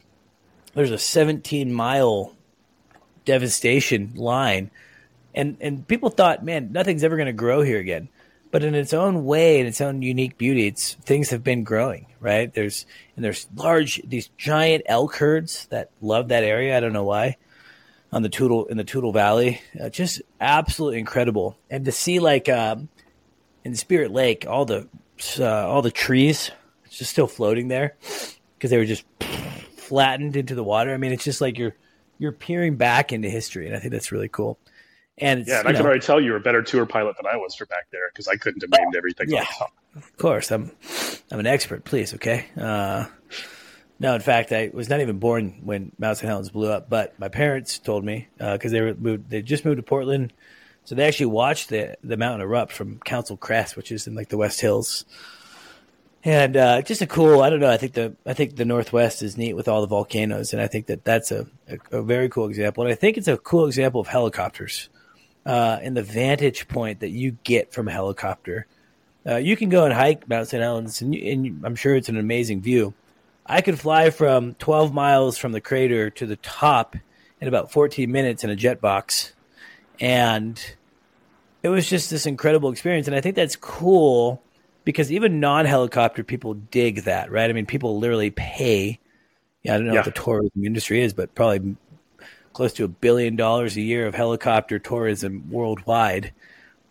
B: There's a 17 mile devastation line. And and people thought, man, nothing's ever going to grow here again. But in its own way, in its own unique beauty, it's things have been growing, right? There's and there's large these giant elk herds that love that area. I don't know why. On the Toutle in the Toutle Valley, uh, just absolutely incredible. And to see like um, in Spirit Lake, all the uh, all the trees just still floating there because they were just flattened into the water. I mean, it's just like you're you're peering back into history, and I think that's really cool. And it's,
C: Yeah, and I can
B: know,
C: already tell you were a better tour pilot than I was for back there because I couldn't have named everything.
B: yeah.
C: off the top.
B: Of course, I'm I'm an expert. Please, okay. Uh, no, in fact, I was not even born when Mount St. Helens blew up, but my parents told me because they were moved, they just moved to Portland, so they actually watched the the mountain erupt from Council Crest, which is in like the West Hills. And uh, just a cool. I don't know. I think the I think the Northwest is neat with all the volcanoes, and I think that that's a, a, a very cool example. And I think it's a cool example of helicopters uh, and the vantage point that you get from a helicopter. Uh, you can go and hike Mount St. Helens, and, you, and you- I'm sure it's an amazing view. I could fly from 12 miles from the crater to the top in about 14 minutes in a jet box, and it was just this incredible experience. And I think that's cool because even non-helicopter people dig that, right? I mean, people literally pay. Yeah, I don't know
C: Yeah.
B: what the tourism industry is, but probably close to a billion dollars a year of helicopter tourism worldwide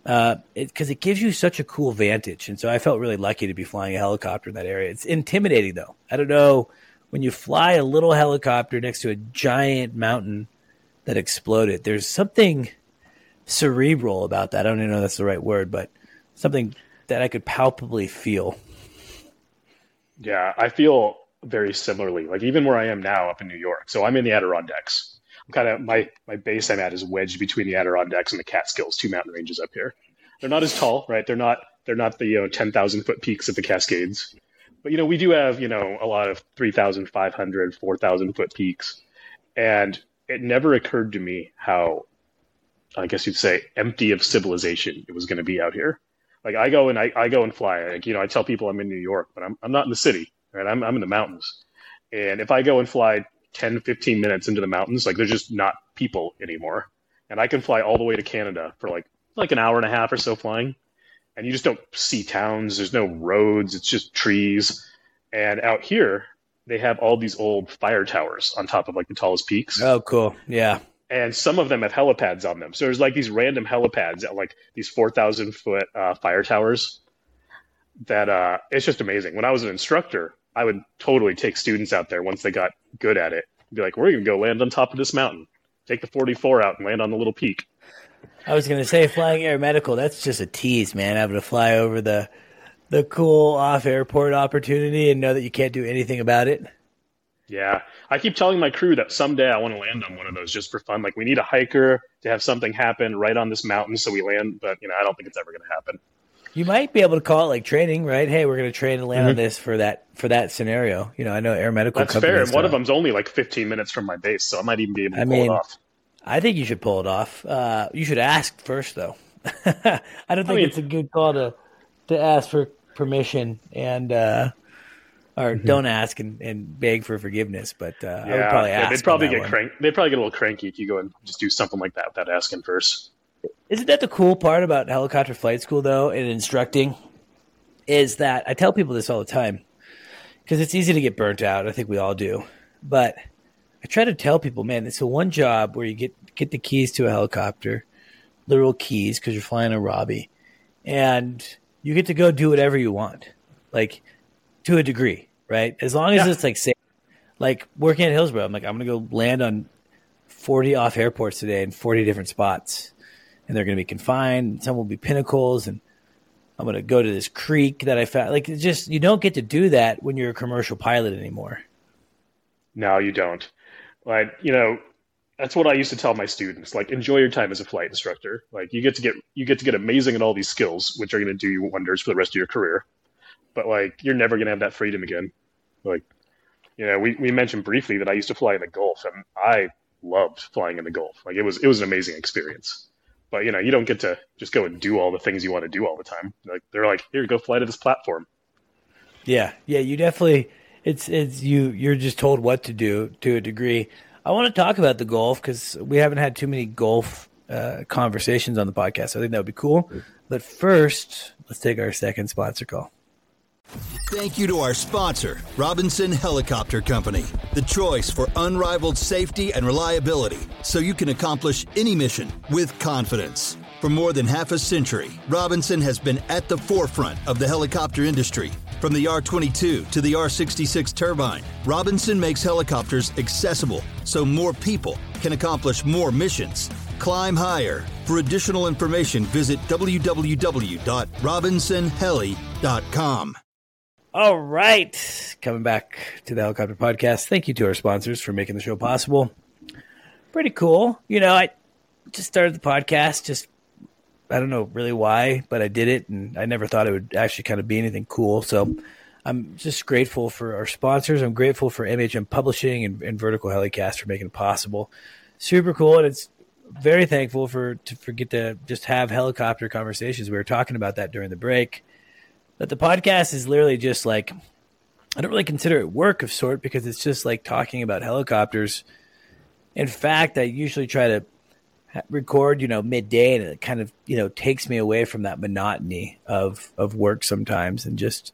B: uh, because it, gives you such a cool vantage. And so I felt really lucky to be flying a helicopter in that area. It's intimidating though. I don't know when you fly a little helicopter next to a giant mountain that exploded. There's something cerebral about that. I don't even know if that's the right word, but something that I could palpably feel.
C: Yeah, I feel very similarly. Like even where I am now up in New York. So I'm in the Adirondacks. I'm kind of my my base I'm at is wedged between the Adirondacks and the Catskills, two mountain ranges up here. They're not as tall, right? They're not they're not the you know 10,000 foot peaks of the Cascades. But you know, we do have, you know, a lot of 3,500, 4,000 foot peaks. And it never occurred to me how I guess you'd say empty of civilization it was going to be out here. Like I go and I, I go and fly. Like, you know, I tell people I'm in New York, but I'm, I'm not in the city, right? I'm, I'm in the mountains. And if I go and fly 10, 15 minutes into the mountains, like there's just not people anymore. And I can fly all the way to Canada for like, like an hour and a half or so flying. And you just don't see towns. There's no roads. It's just trees. And out here, they have all these old fire towers on top of like the tallest peaks
B: Oh, cool. Yeah.
C: And some of them have helipads on them. So there's like these random helipads at like these 4,000 foot uh, fire towers that uh, it's just amazing. When I was an instructor, I would totally take students out there once they got good at it. Be like, we're going to go land on top of this mountain. Take the 44 out and land on the little peak.
B: I was gonna say flying air medical. That's just a tease, man. Having to fly over the the cool off airport opportunity and know that you can't do anything about it.
C: Yeah. I keep telling my crew that someday I want to land on one of those just for fun. Like, we need a hiker to have something happen right on this mountain so we land. But, you know, I don't think it's ever going to happen.
B: You might be able to call it like training, right? Hey, we're gonna train and land on
C: Mhm.
B: this for that for that scenario. You know, I know air medical.
C: That's fair. And one of them's only like 15 minutes from my base. So I might even be able to
B: I
C: pull
B: mean,
C: it off.
B: I think you should pull it off. Uh, you should ask first, though. I don't think
C: mean-
B: it's a good call to to ask for permission and uh, or don't ask and, and beg for forgiveness. But uh, I would
C: Yeah,
B: probably
C: yeah,
B: ask.
C: they'd probably get crank. They'd probably get a little cranky if you go and just do something like that without asking first.
B: Isn't that the cool part about helicopter flight school, though, and instructing? Is that I tell people this all the time because it's easy to get burnt out. I think we all do. But I try to tell people, man, it's the one job where you get get the keys to a helicopter, literal keys, because you're flying a Robbie, and you get to go do whatever you want, like to a degree, right? As long as
C: Yeah.
B: it's like safe. Like working at Hillsboro, I'm like, I'm gonna go land on 40 off airports today in 40 different spots and they're going to be confined. Some will be pinnacles, and I'm going to go to this creek that I found. Like, it's just you don't get to do that when you're a commercial pilot anymore.
C: No, you don't. Like, you know, that's what I used to tell my students. Like, enjoy your time as a flight instructor. Like, you get to get you get to get amazing at all these skills, which are going to do you wonders for the rest of your career. But like, you're never going to have that freedom again. Like, you know, we, we mentioned briefly that I used to fly in the Gulf, and I loved flying in the Gulf. Like, it was it was an amazing experience. But you know, you don't get to just go and do all the things you want to do all the time. Like, they're like, here, go fly to this platform.
B: Yeah, yeah, you definitely. It's it's you. You're just told what to do to a degree. I want to talk about the Gulf because we haven't had too many Gulf uh, conversations on the podcast. So I think that would be cool. But first, let's take our second sponsor call.
D: Thank you to our sponsor, Robinson Helicopter Company, the choice for unrivaled safety and reliability so you can accomplish any mission with confidence. For more than half a century, Robinson has been at the forefront of the helicopter industry. From the R 22 to the R 66 turbine, Robinson makes helicopters accessible so more people can accomplish more missions. Climb higher. For additional information, visit www.robinsonheli.com.
B: All right, coming back to the helicopter podcast. Thank you to our sponsors for making the show possible. Pretty cool. You know, I just started the podcast. Just I don't know really why, but I did it, and I never thought it would actually kind of be anything cool. So I'm just grateful for our sponsors. I'm grateful for MHM Publishing and, and Vertical Helicast for making it possible. Super cool, and it's very thankful for to forget to just have helicopter conversations. We were talking about that during the break. That the podcast is literally just like I don't really consider it work of sort because it's just like talking about helicopters. In fact, I usually try to record, you know, midday, and it kind of you know takes me away from that monotony of of work sometimes, and just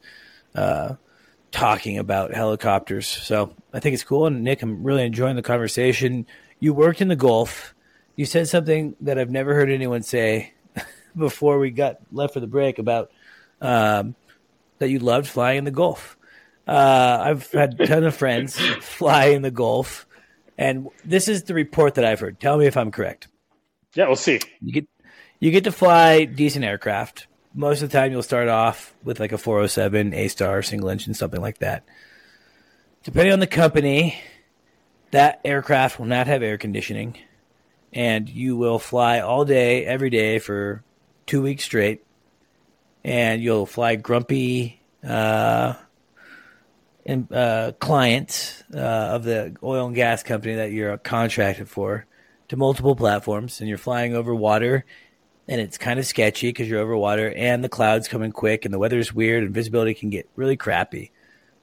B: uh, talking about helicopters. So I think it's cool. And Nick, I'm really enjoying the conversation. You worked in the Gulf. You said something that I've never heard anyone say before we got left for the break about um, that you loved flying in the Gulf. Uh, I've had a ton of friends fly in the Gulf, and this is the report that I've heard. Tell me if I'm correct.
C: Yeah, we'll see.
B: You get you get to fly decent aircraft. Most of the time, you'll start off with like a 407 A star single engine, something like that. Depending on the company, that aircraft will not have air conditioning, and you will fly all day, every day for two weeks straight and you'll fly grumpy uh, and, uh, clients uh, of the oil and gas company that you're contracted for to multiple platforms, and you're flying over water, and it's kind of sketchy because you're over water, and the clouds coming quick, and the weather's weird, and visibility can get really crappy.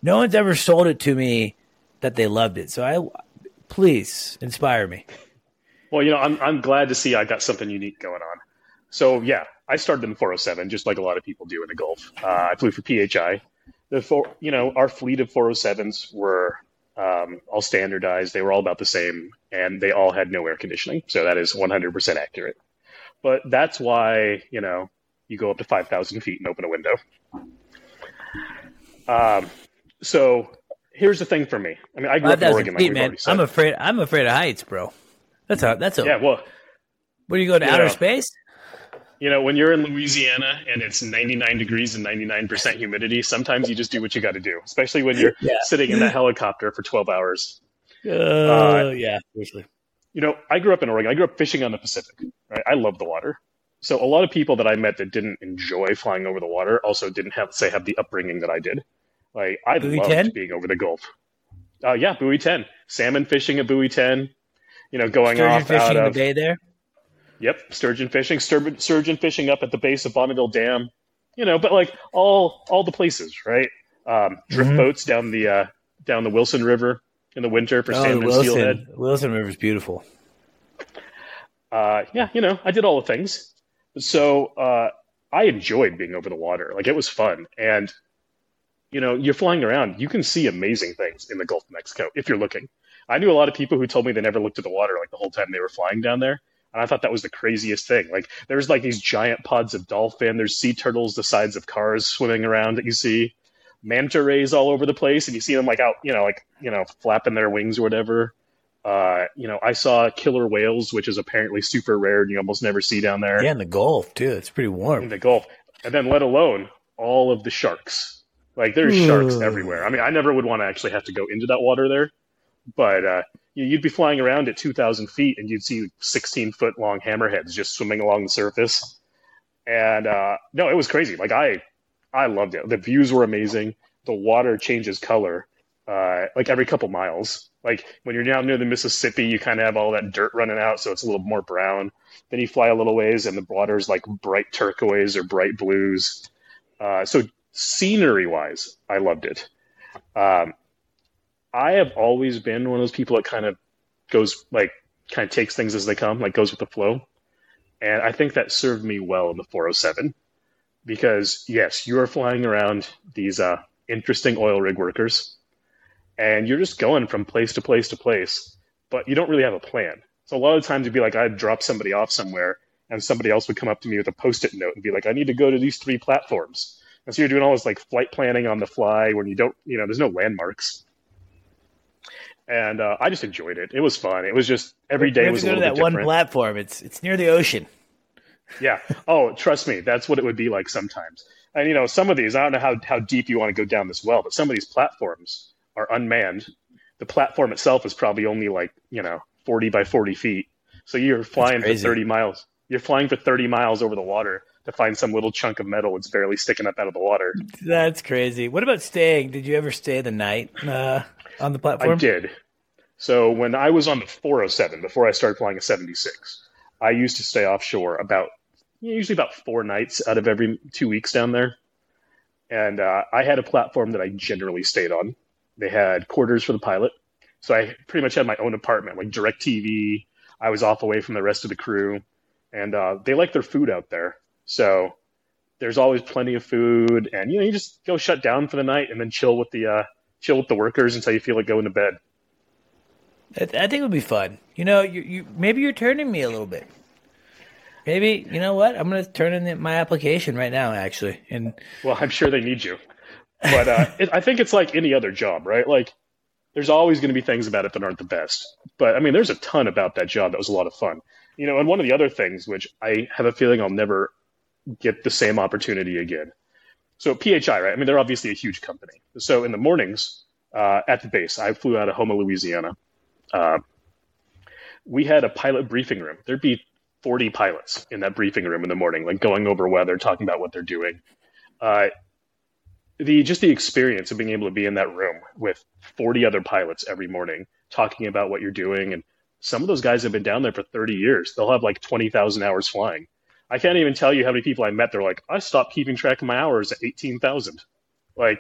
B: No one's ever sold it to me that they loved it, so I please inspire me.
C: Well, you know, I'm I'm glad to see I got something unique going on. So yeah, I started in 407, just like a lot of people do in the Gulf. Uh, I flew for PHI. The four, you know, our fleet of 407s were um, all standardized. They were all about the same, and they all had no air conditioning. So that is 100% accurate. But that's why you know you go up to 5,000 feet and open a window. Um, so here's the thing for me. I mean, I grew up in Oregon.
B: Feet, like man. I'm afraid. I'm afraid of heights, bro. That's a. That's a.
C: Yeah. Well.
B: Where do you go to outer space?
C: You know, when you're in Louisiana and it's 99 degrees and 99% humidity, sometimes you just do what you got to do, especially when you're yeah. sitting in that helicopter for 12 hours.
B: Uh, uh, yeah, seriously.
C: You know, I grew up in Oregon. I grew up fishing on the Pacific. Right? I love the water. So a lot of people that I met that didn't enjoy flying over the water also didn't have, say, have the upbringing that I did. Like I loved 10? being over the Gulf. Uh, yeah, Buoy 10, salmon fishing at Buoy 10. You know, going
B: Sturgeon
C: off
B: fishing
C: out of
B: the bay there.
C: Yep, sturgeon fishing, stur- sturgeon fishing up at the base of Bonneville Dam. You know, but like all all the places, right? Um, drift mm-hmm. boats down the uh, down the Wilson River in the winter for oh, salmon
B: Wilson.
C: and steelhead.
B: Wilson River is beautiful.
C: Uh, yeah, you know, I did all the things. So uh, I enjoyed being over the water. Like it was fun, and you know, you're flying around. You can see amazing things in the Gulf of Mexico if you're looking. I knew a lot of people who told me they never looked at the water like the whole time they were flying down there. And I thought that was the craziest thing. Like there's like these giant pods of dolphin, there's sea turtles the size of cars swimming around that you see, manta rays all over the place, and you see them like out, you know, like you know, flapping their wings or whatever. Uh, you know, I saw killer whales, which is apparently super rare and you almost never see down there.
B: Yeah, in the Gulf too. It's pretty warm.
C: In the Gulf, and then let alone all of the sharks. Like there's Ooh. sharks everywhere. I mean, I never would want to actually have to go into that water there, but uh, you'd be flying around at 2,000 feet and you'd see 16 foot long hammerheads just swimming along the surface. And uh, no, it was crazy. Like I, I loved it. The views were amazing. The water changes color uh, like every couple miles. Like when you're down near the Mississippi, you kind of have all that dirt running out, so it's a little more brown. Then you fly a little ways, and the water's like bright turquoise or bright blues. Uh, so scenery wise, I loved it. Um, I have always been one of those people that kind of goes like kind of takes things as they come, like goes with the flow. And I think that served me well in the 407 because yes, you are flying around these uh, interesting oil rig workers, and you're just going from place to place to place, but you don't really have a plan. So a lot of times you'd be like, I'd drop somebody off somewhere, and somebody else would come up to me with a post-it note and be like, I need to go to these three platforms. And so you're doing all this like flight planning on the fly when you don't, you know, there's no landmarks and uh, I just enjoyed it. It was fun. It was just every day was a little
B: to that
C: bit
B: one platform. It's it's near the ocean.
C: Yeah. Oh, trust me, that's what it would be like sometimes. And you know, some of these, I don't know how how deep you want to go down this well, but some of these platforms are unmanned. The platform itself is probably only like you know forty by forty feet. So you're flying for thirty miles. You're flying for thirty miles over the water to find some little chunk of metal that's barely sticking up out of the water.
B: That's crazy. What about staying? Did you ever stay the night uh, on the platform?
C: I did. So when I was on the 407, before I started flying a 76, I used to stay offshore about usually about four nights out of every two weeks down there. And uh, I had a platform that I generally stayed on. They had quarters for the pilot. So I pretty much had my own apartment, like direct TV. I was off away from the rest of the crew. And uh, they like their food out there. So there's always plenty of food. And, you know, you just go shut down for the night and then chill with the, uh, chill with the workers until you feel like going to bed.
B: I, think it would be fun. You know, you, you maybe you're turning me a little bit. Maybe you know what? I'm going to turn in my application right now, actually. And
C: well, I'm sure they need you, but uh, it, I think it's like any other job, right? Like, there's always going to be things about it that aren't the best. But I mean, there's a ton about that job that was a lot of fun. You know, and one of the other things, which I have a feeling I'll never get the same opportunity again. So PHI, right? I mean, they're obviously a huge company. So in the mornings uh, at the base, I flew out of Houma, Louisiana uh, we had a pilot briefing room. There'd be 40 pilots in that briefing room in the morning, like going over weather, talking about what they're doing. Uh, the just the experience of being able to be in that room with 40 other pilots every morning, talking about what you're doing, and some of those guys have been down there for 30 years. They'll have like 20,000 hours flying. I can't even tell you how many people I met. They're like, I stopped keeping track of my hours at 18,000. Like,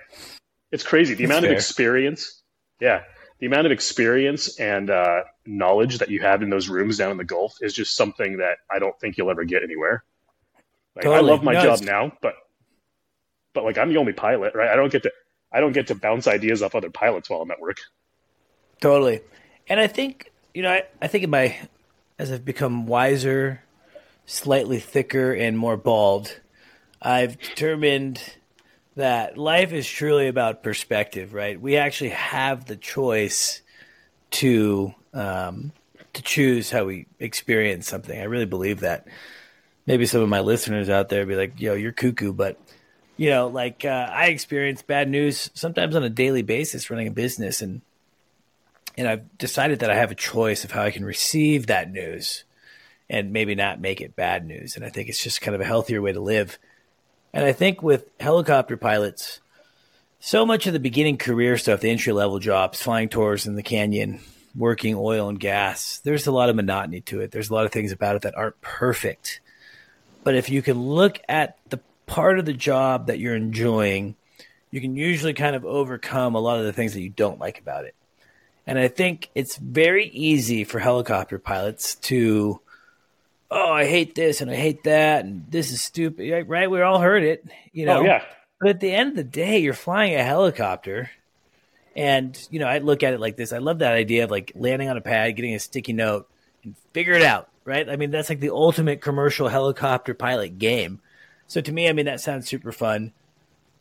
C: it's crazy. The That's amount fair. of experience. Yeah the amount of experience and uh, knowledge that you have in those rooms down in the Gulf is just something that I don't think you'll ever get anywhere. Like, totally. I love my no, job now, but but like I'm the only pilot, right? I don't get to I don't get to bounce ideas off other pilots while I'm at work.
B: Totally, and I think you know I, I think in my as I've become wiser, slightly thicker, and more bald, I've determined that life is truly about perspective, right? We actually have the choice to um, to choose how we experience something. I really believe that. Maybe some of my listeners out there be like, "Yo, you're cuckoo," but you know, like uh, I experience bad news sometimes on a daily basis running a business, and and I've decided that I have a choice of how I can receive that news, and maybe not make it bad news. And I think it's just kind of a healthier way to live. And I think with helicopter pilots, so much of the beginning career stuff, the entry level jobs, flying tours in the canyon, working oil and gas, there's a lot of monotony to it. There's a lot of things about it that aren't perfect. But if you can look at the part of the job that you're enjoying, you can usually kind of overcome a lot of the things that you don't like about it. And I think it's very easy for helicopter pilots to oh, I hate this and I hate that and this is stupid. Right? We all heard it, you know.
C: Oh, yeah.
B: But at the end of the day, you're flying a helicopter. And, you know, I look at it like this. I love that idea of like landing on a pad, getting a sticky note, and figure it out, right? I mean, that's like the ultimate commercial helicopter pilot game. So to me, I mean, that sounds super fun.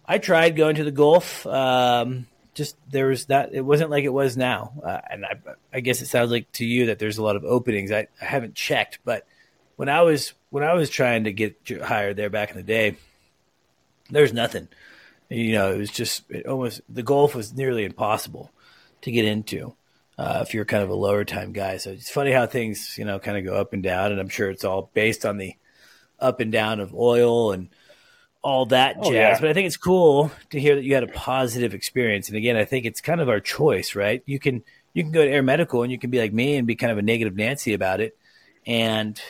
B: I tried going to the Gulf. Um, just there was that it wasn't like it was now, uh, and I, I guess it sounds like to you that there's a lot of openings. I, I haven't checked, but when I was when I was trying to get hired there back in the day, there's nothing. You know, it was just it almost the Gulf was nearly impossible to get into. uh, if you're kind of a lower time guy. So it's funny how things, you know, kind of go up and down. And I'm sure it's all based on the up and down of oil and all that jazz. Oh, yeah. But I think it's cool to hear that you had a positive experience. And again, I think it's kind of our choice, right? You can you can go to Air Medical and you can be like me and be kind of a negative Nancy about it, and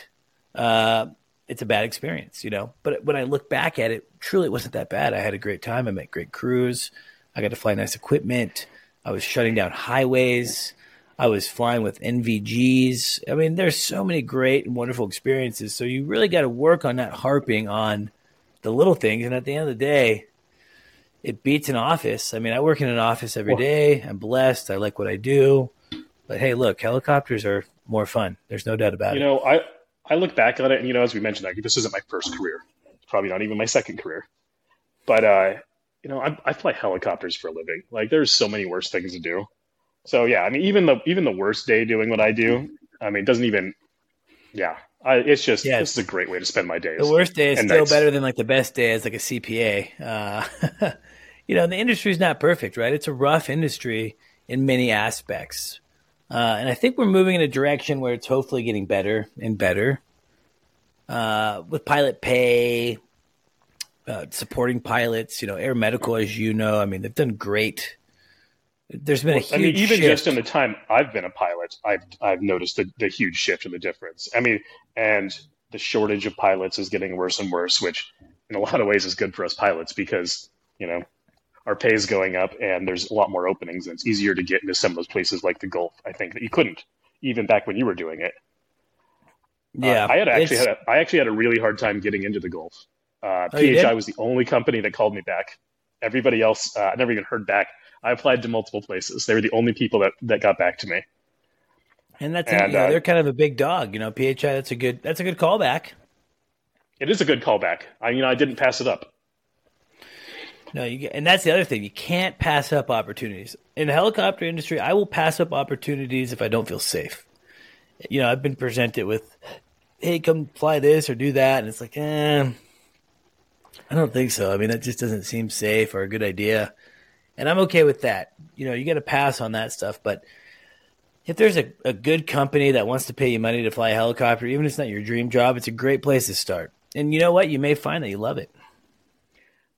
B: uh, it's a bad experience, you know. But when I look back at it, truly it wasn't that bad. I had a great time. I met great crews. I got to fly nice equipment. I was shutting down highways. I was flying with NVGs. I mean, there's so many great and wonderful experiences. So you really got to work on not harping on the little things. And at the end of the day, it beats an office. I mean, I work in an office every day. I'm blessed. I like what I do. But hey, look, helicopters are more fun. There's no doubt about
C: you
B: it.
C: You know, I I look back on it, and you know, as we mentioned, like, this isn't my first career. It's probably not even my second career. But uh, you know, I, I fly helicopters for a living. Like there's so many worse things to do. So yeah, I mean, even the even the worst day doing what I do, I mean, it doesn't even. Yeah, I, it's just yeah, this is a great way to spend my days.
B: The worst day is still nights. better than like the best day as like a CPA. Uh, you know, the industry is not perfect, right? It's a rough industry in many aspects, uh, and I think we're moving in a direction where it's hopefully getting better and better. Uh, with pilot pay, uh, supporting pilots. You know, Air Medical, as you know, I mean, they've done great. There's been a huge. I mean,
C: even
B: shift.
C: just in the time I've been a pilot, I've I've noticed the, the huge shift in the difference. I mean, and the shortage of pilots is getting worse and worse, which in a lot of ways is good for us pilots because you know our pay is going up and there's a lot more openings and it's easier to get into some of those places like the Gulf. I think that you couldn't even back when you were doing it.
B: Yeah,
C: uh, I had actually had a, I actually had a really hard time getting into the Gulf. Uh, oh, PHI was the only company that called me back. Everybody else, uh, I never even heard back. I applied to multiple places. They were the only people that, that got back to me.
B: And that's and, you know, uh, they're kind of a big dog. You know, PHI. That's a good. That's a good callback.
C: It is a good callback. I you know I didn't pass it up.
B: No, you and that's the other thing. You can't pass up opportunities in the helicopter industry. I will pass up opportunities if I don't feel safe. You know, I've been presented with, "Hey, come fly this or do that," and it's like, eh, I don't think so. I mean, that just doesn't seem safe or a good idea. And I'm okay with that. You know, you got to pass on that stuff. But if there's a, a good company that wants to pay you money to fly a helicopter, even if it's not your dream job, it's a great place to start. And you know what? You may find that you love it.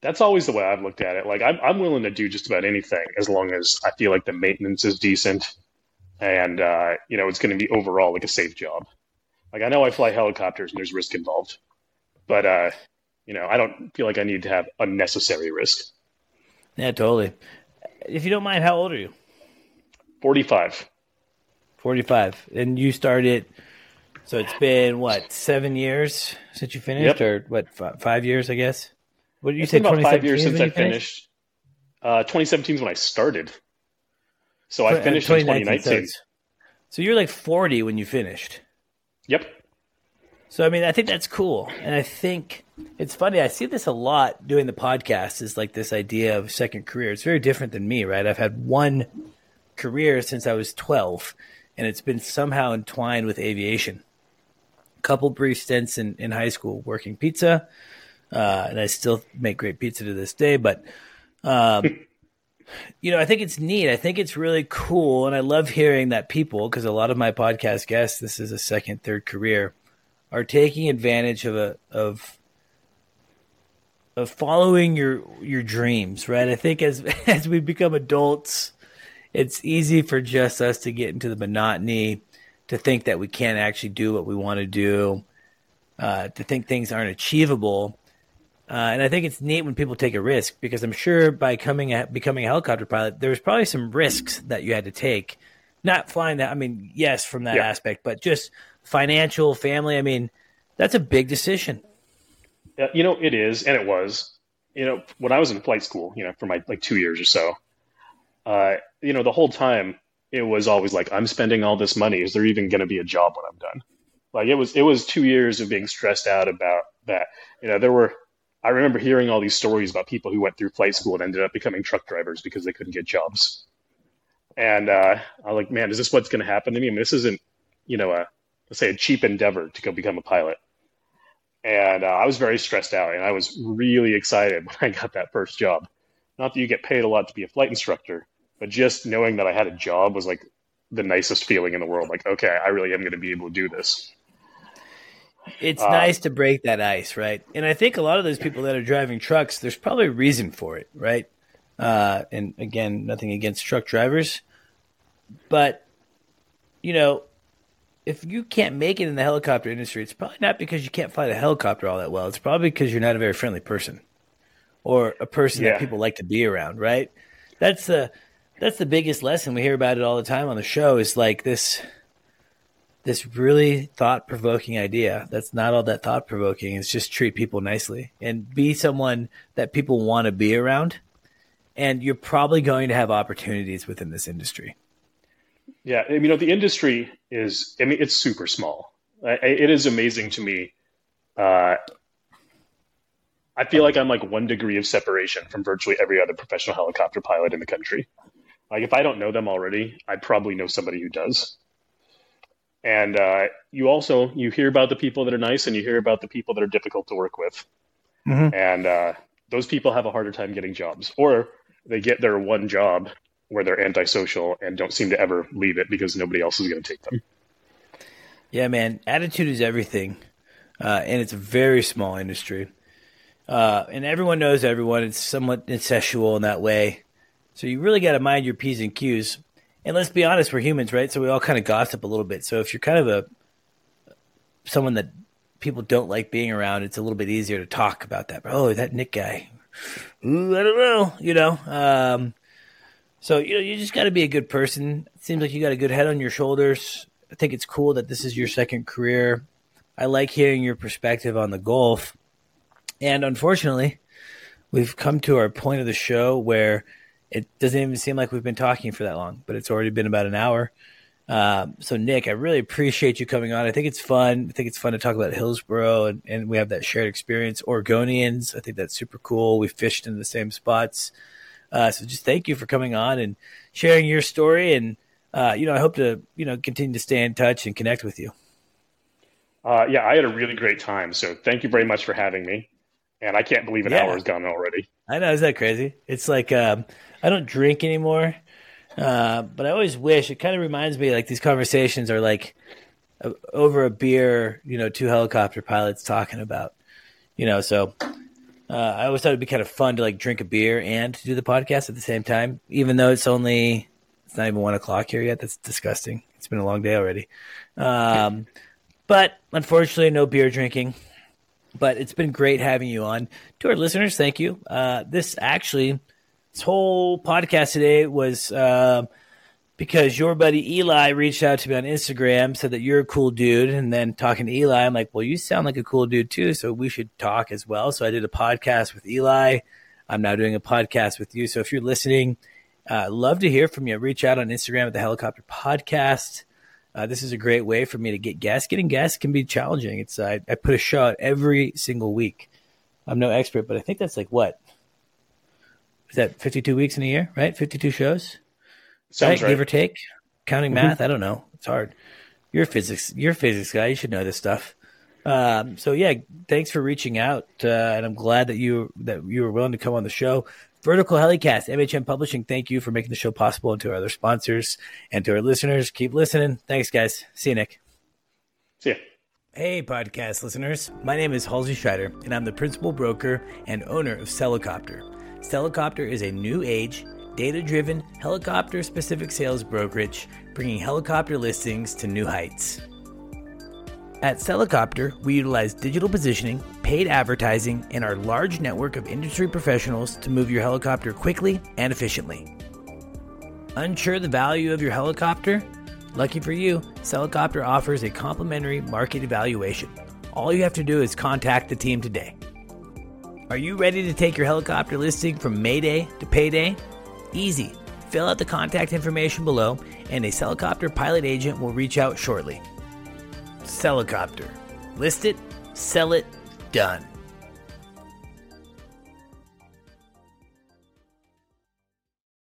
C: That's always the way I've looked at it. Like, I'm, I'm willing to do just about anything as long as I feel like the maintenance is decent and, uh, you know, it's going to be overall like a safe job. Like, I know I fly helicopters and there's risk involved, but, uh, you know, I don't feel like I need to have unnecessary risk.
B: Yeah, totally. If you don't mind, how old are you?
C: 45.
B: 45. And you started, so it's been what, seven years since you finished? Yep. Or what, five, five years, I guess? What did you
C: it's
B: say?
C: About five years since I finished. Uh, 2017 is when I started. So I finished in 2019. So,
B: so you're like 40 when you finished.
C: Yep.
B: So I mean, I think that's cool, and I think it's funny. I see this a lot doing the podcast. Is like this idea of second career. It's very different than me, right? I've had one career since I was twelve, and it's been somehow entwined with aviation. A couple brief stints in, in high school working pizza, uh, and I still make great pizza to this day. But um, you know, I think it's neat. I think it's really cool, and I love hearing that people because a lot of my podcast guests, this is a second, third career are taking advantage of a of of following your your dreams, right? I think as as we become adults, it's easy for just us to get into the monotony, to think that we can't actually do what we want to do, uh, to think things aren't achievable. Uh, and I think it's neat when people take a risk because I'm sure by coming a, becoming a helicopter pilot, there was probably some risks that you had to take. Not flying that, I mean, yes, from that yeah. aspect, but just financial, family. I mean, that's a big decision.
C: You know, it is, and it was. You know, when I was in flight school, you know, for my like two years or so, uh, you know, the whole time it was always like, I'm spending all this money. Is there even going to be a job when I'm done? Like it was, it was two years of being stressed out about that. You know, there were, I remember hearing all these stories about people who went through flight school and ended up becoming truck drivers because they couldn't get jobs. And uh, I'm like, man, is this what's going to happen to me? I mean, this isn't, you know, a let's say a cheap endeavor to go become a pilot. And uh, I was very stressed out, and I was really excited when I got that first job. Not that you get paid a lot to be a flight instructor, but just knowing that I had a job was like the nicest feeling in the world. Like, okay, I really am going to be able to do this.
B: It's uh, nice to break that ice, right? And I think a lot of those people that are driving trucks, there's probably a reason for it, right? Uh, and again, nothing against truck drivers, but you know, if you can't make it in the helicopter industry, it's probably not because you can't fly the helicopter all that well. It's probably because you're not a very friendly person, or a person yeah. that people like to be around, right? That's the that's the biggest lesson we hear about it all the time on the show. Is like this this really thought provoking idea that's not all that thought provoking is just treat people nicely and be someone that people want to be around. And you're probably going to have opportunities within this industry.
C: Yeah, I mean, you know, the industry is, I mean, it's super small. it is amazing to me. Uh, I feel like I'm like one degree of separation from virtually every other professional helicopter pilot in the country. Like, if I don't know them already, I probably know somebody who does and uh, you also you hear about the people that are nice and you hear about the people that are difficult to work with. Mm-hmm. and uh, those people have a harder time getting jobs or they get their one job where they're antisocial and don't seem to ever leave it because nobody else is going to take them.
B: Yeah man. Attitude is everything uh, and it's a very small industry. Uh, and everyone knows everyone. It's somewhat incestual in that way. So you really got to mind your p's and q's and let's be honest, we're humans, right? So we all kind of gossip a little bit. So if you're kind of a someone that people don't like being around, it's a little bit easier to talk about that. But, oh, that Nick guy, Ooh, I don't know, you know. Um, so you know, you just got to be a good person. It seems like you got a good head on your shoulders. I think it's cool that this is your second career. I like hearing your perspective on the Gulf. And unfortunately, we've come to our point of the show where it doesn't even seem like we've been talking for that long, but it's already been about an hour. Um, so, Nick, I really appreciate you coming on. I think it's fun. I think it's fun to talk about Hillsboro, and, and we have that shared experience. Oregonians, I think that's super cool. We fished in the same spots. Uh, so, just thank you for coming on and sharing your story. And uh, you know, I hope to you know continue to stay in touch and connect with you.
C: Uh, yeah, I had a really great time. So, thank you very much for having me. And I can't believe an yeah. hour has gone already.
B: I know, is that crazy? It's like um, I don't drink anymore, uh, but I always wish. It kind of reminds me like these conversations are like over a beer. You know, two helicopter pilots talking about. You know, so uh, I always thought it'd be kind of fun to like drink a beer and to do the podcast at the same time, even though it's only it's not even one o'clock here yet. That's disgusting. It's been a long day already. Um, but unfortunately, no beer drinking. But it's been great having you on. To our listeners, thank you. Uh, this actually this whole podcast today was uh, because your buddy Eli reached out to me on Instagram, said that you're a cool dude, and then talking to Eli, I'm like, well, you sound like a cool dude too, so we should talk as well. So I did a podcast with Eli. I'm now doing a podcast with you. So if you're listening, uh, love to hear from you. Reach out on Instagram at the Helicopter Podcast. Uh, this is a great way for me to get guests. Getting guests can be challenging. It's uh, I put a show out every single week. I'm no expert, but I think that's like what is that 52 weeks in a year, right? 52 shows,
C: Sounds
B: right? Give or take, counting mm-hmm. math. I don't know. It's hard. You're a physics. You're a physics guy. You should know this stuff. Um, so yeah, thanks for reaching out, uh, and I'm glad that you that you were willing to come on the show. Vertical Helicast, MHM Publishing. Thank you for making the show possible, and to our other sponsors and to our listeners. Keep listening. Thanks, guys. See you, Nick.
C: See ya.
B: Hey, podcast listeners. My name is Halsey Scheider, and I'm the principal broker and owner of Celicopter. Celicopter is a new age, data driven, helicopter specific sales brokerage bringing helicopter listings to new heights. At Celicopter, we utilize digital positioning, paid advertising, and our large network of industry professionals to move your helicopter quickly and efficiently. Unsure the value of your helicopter? Lucky for you, Celicopter offers a complimentary market evaluation. All you have to do is contact the team today. Are you ready to take your helicopter listing from Mayday to payday? Easy. Fill out the contact information below, and a helicopter pilot agent will reach out shortly. Celicopter. List it, sell it, done.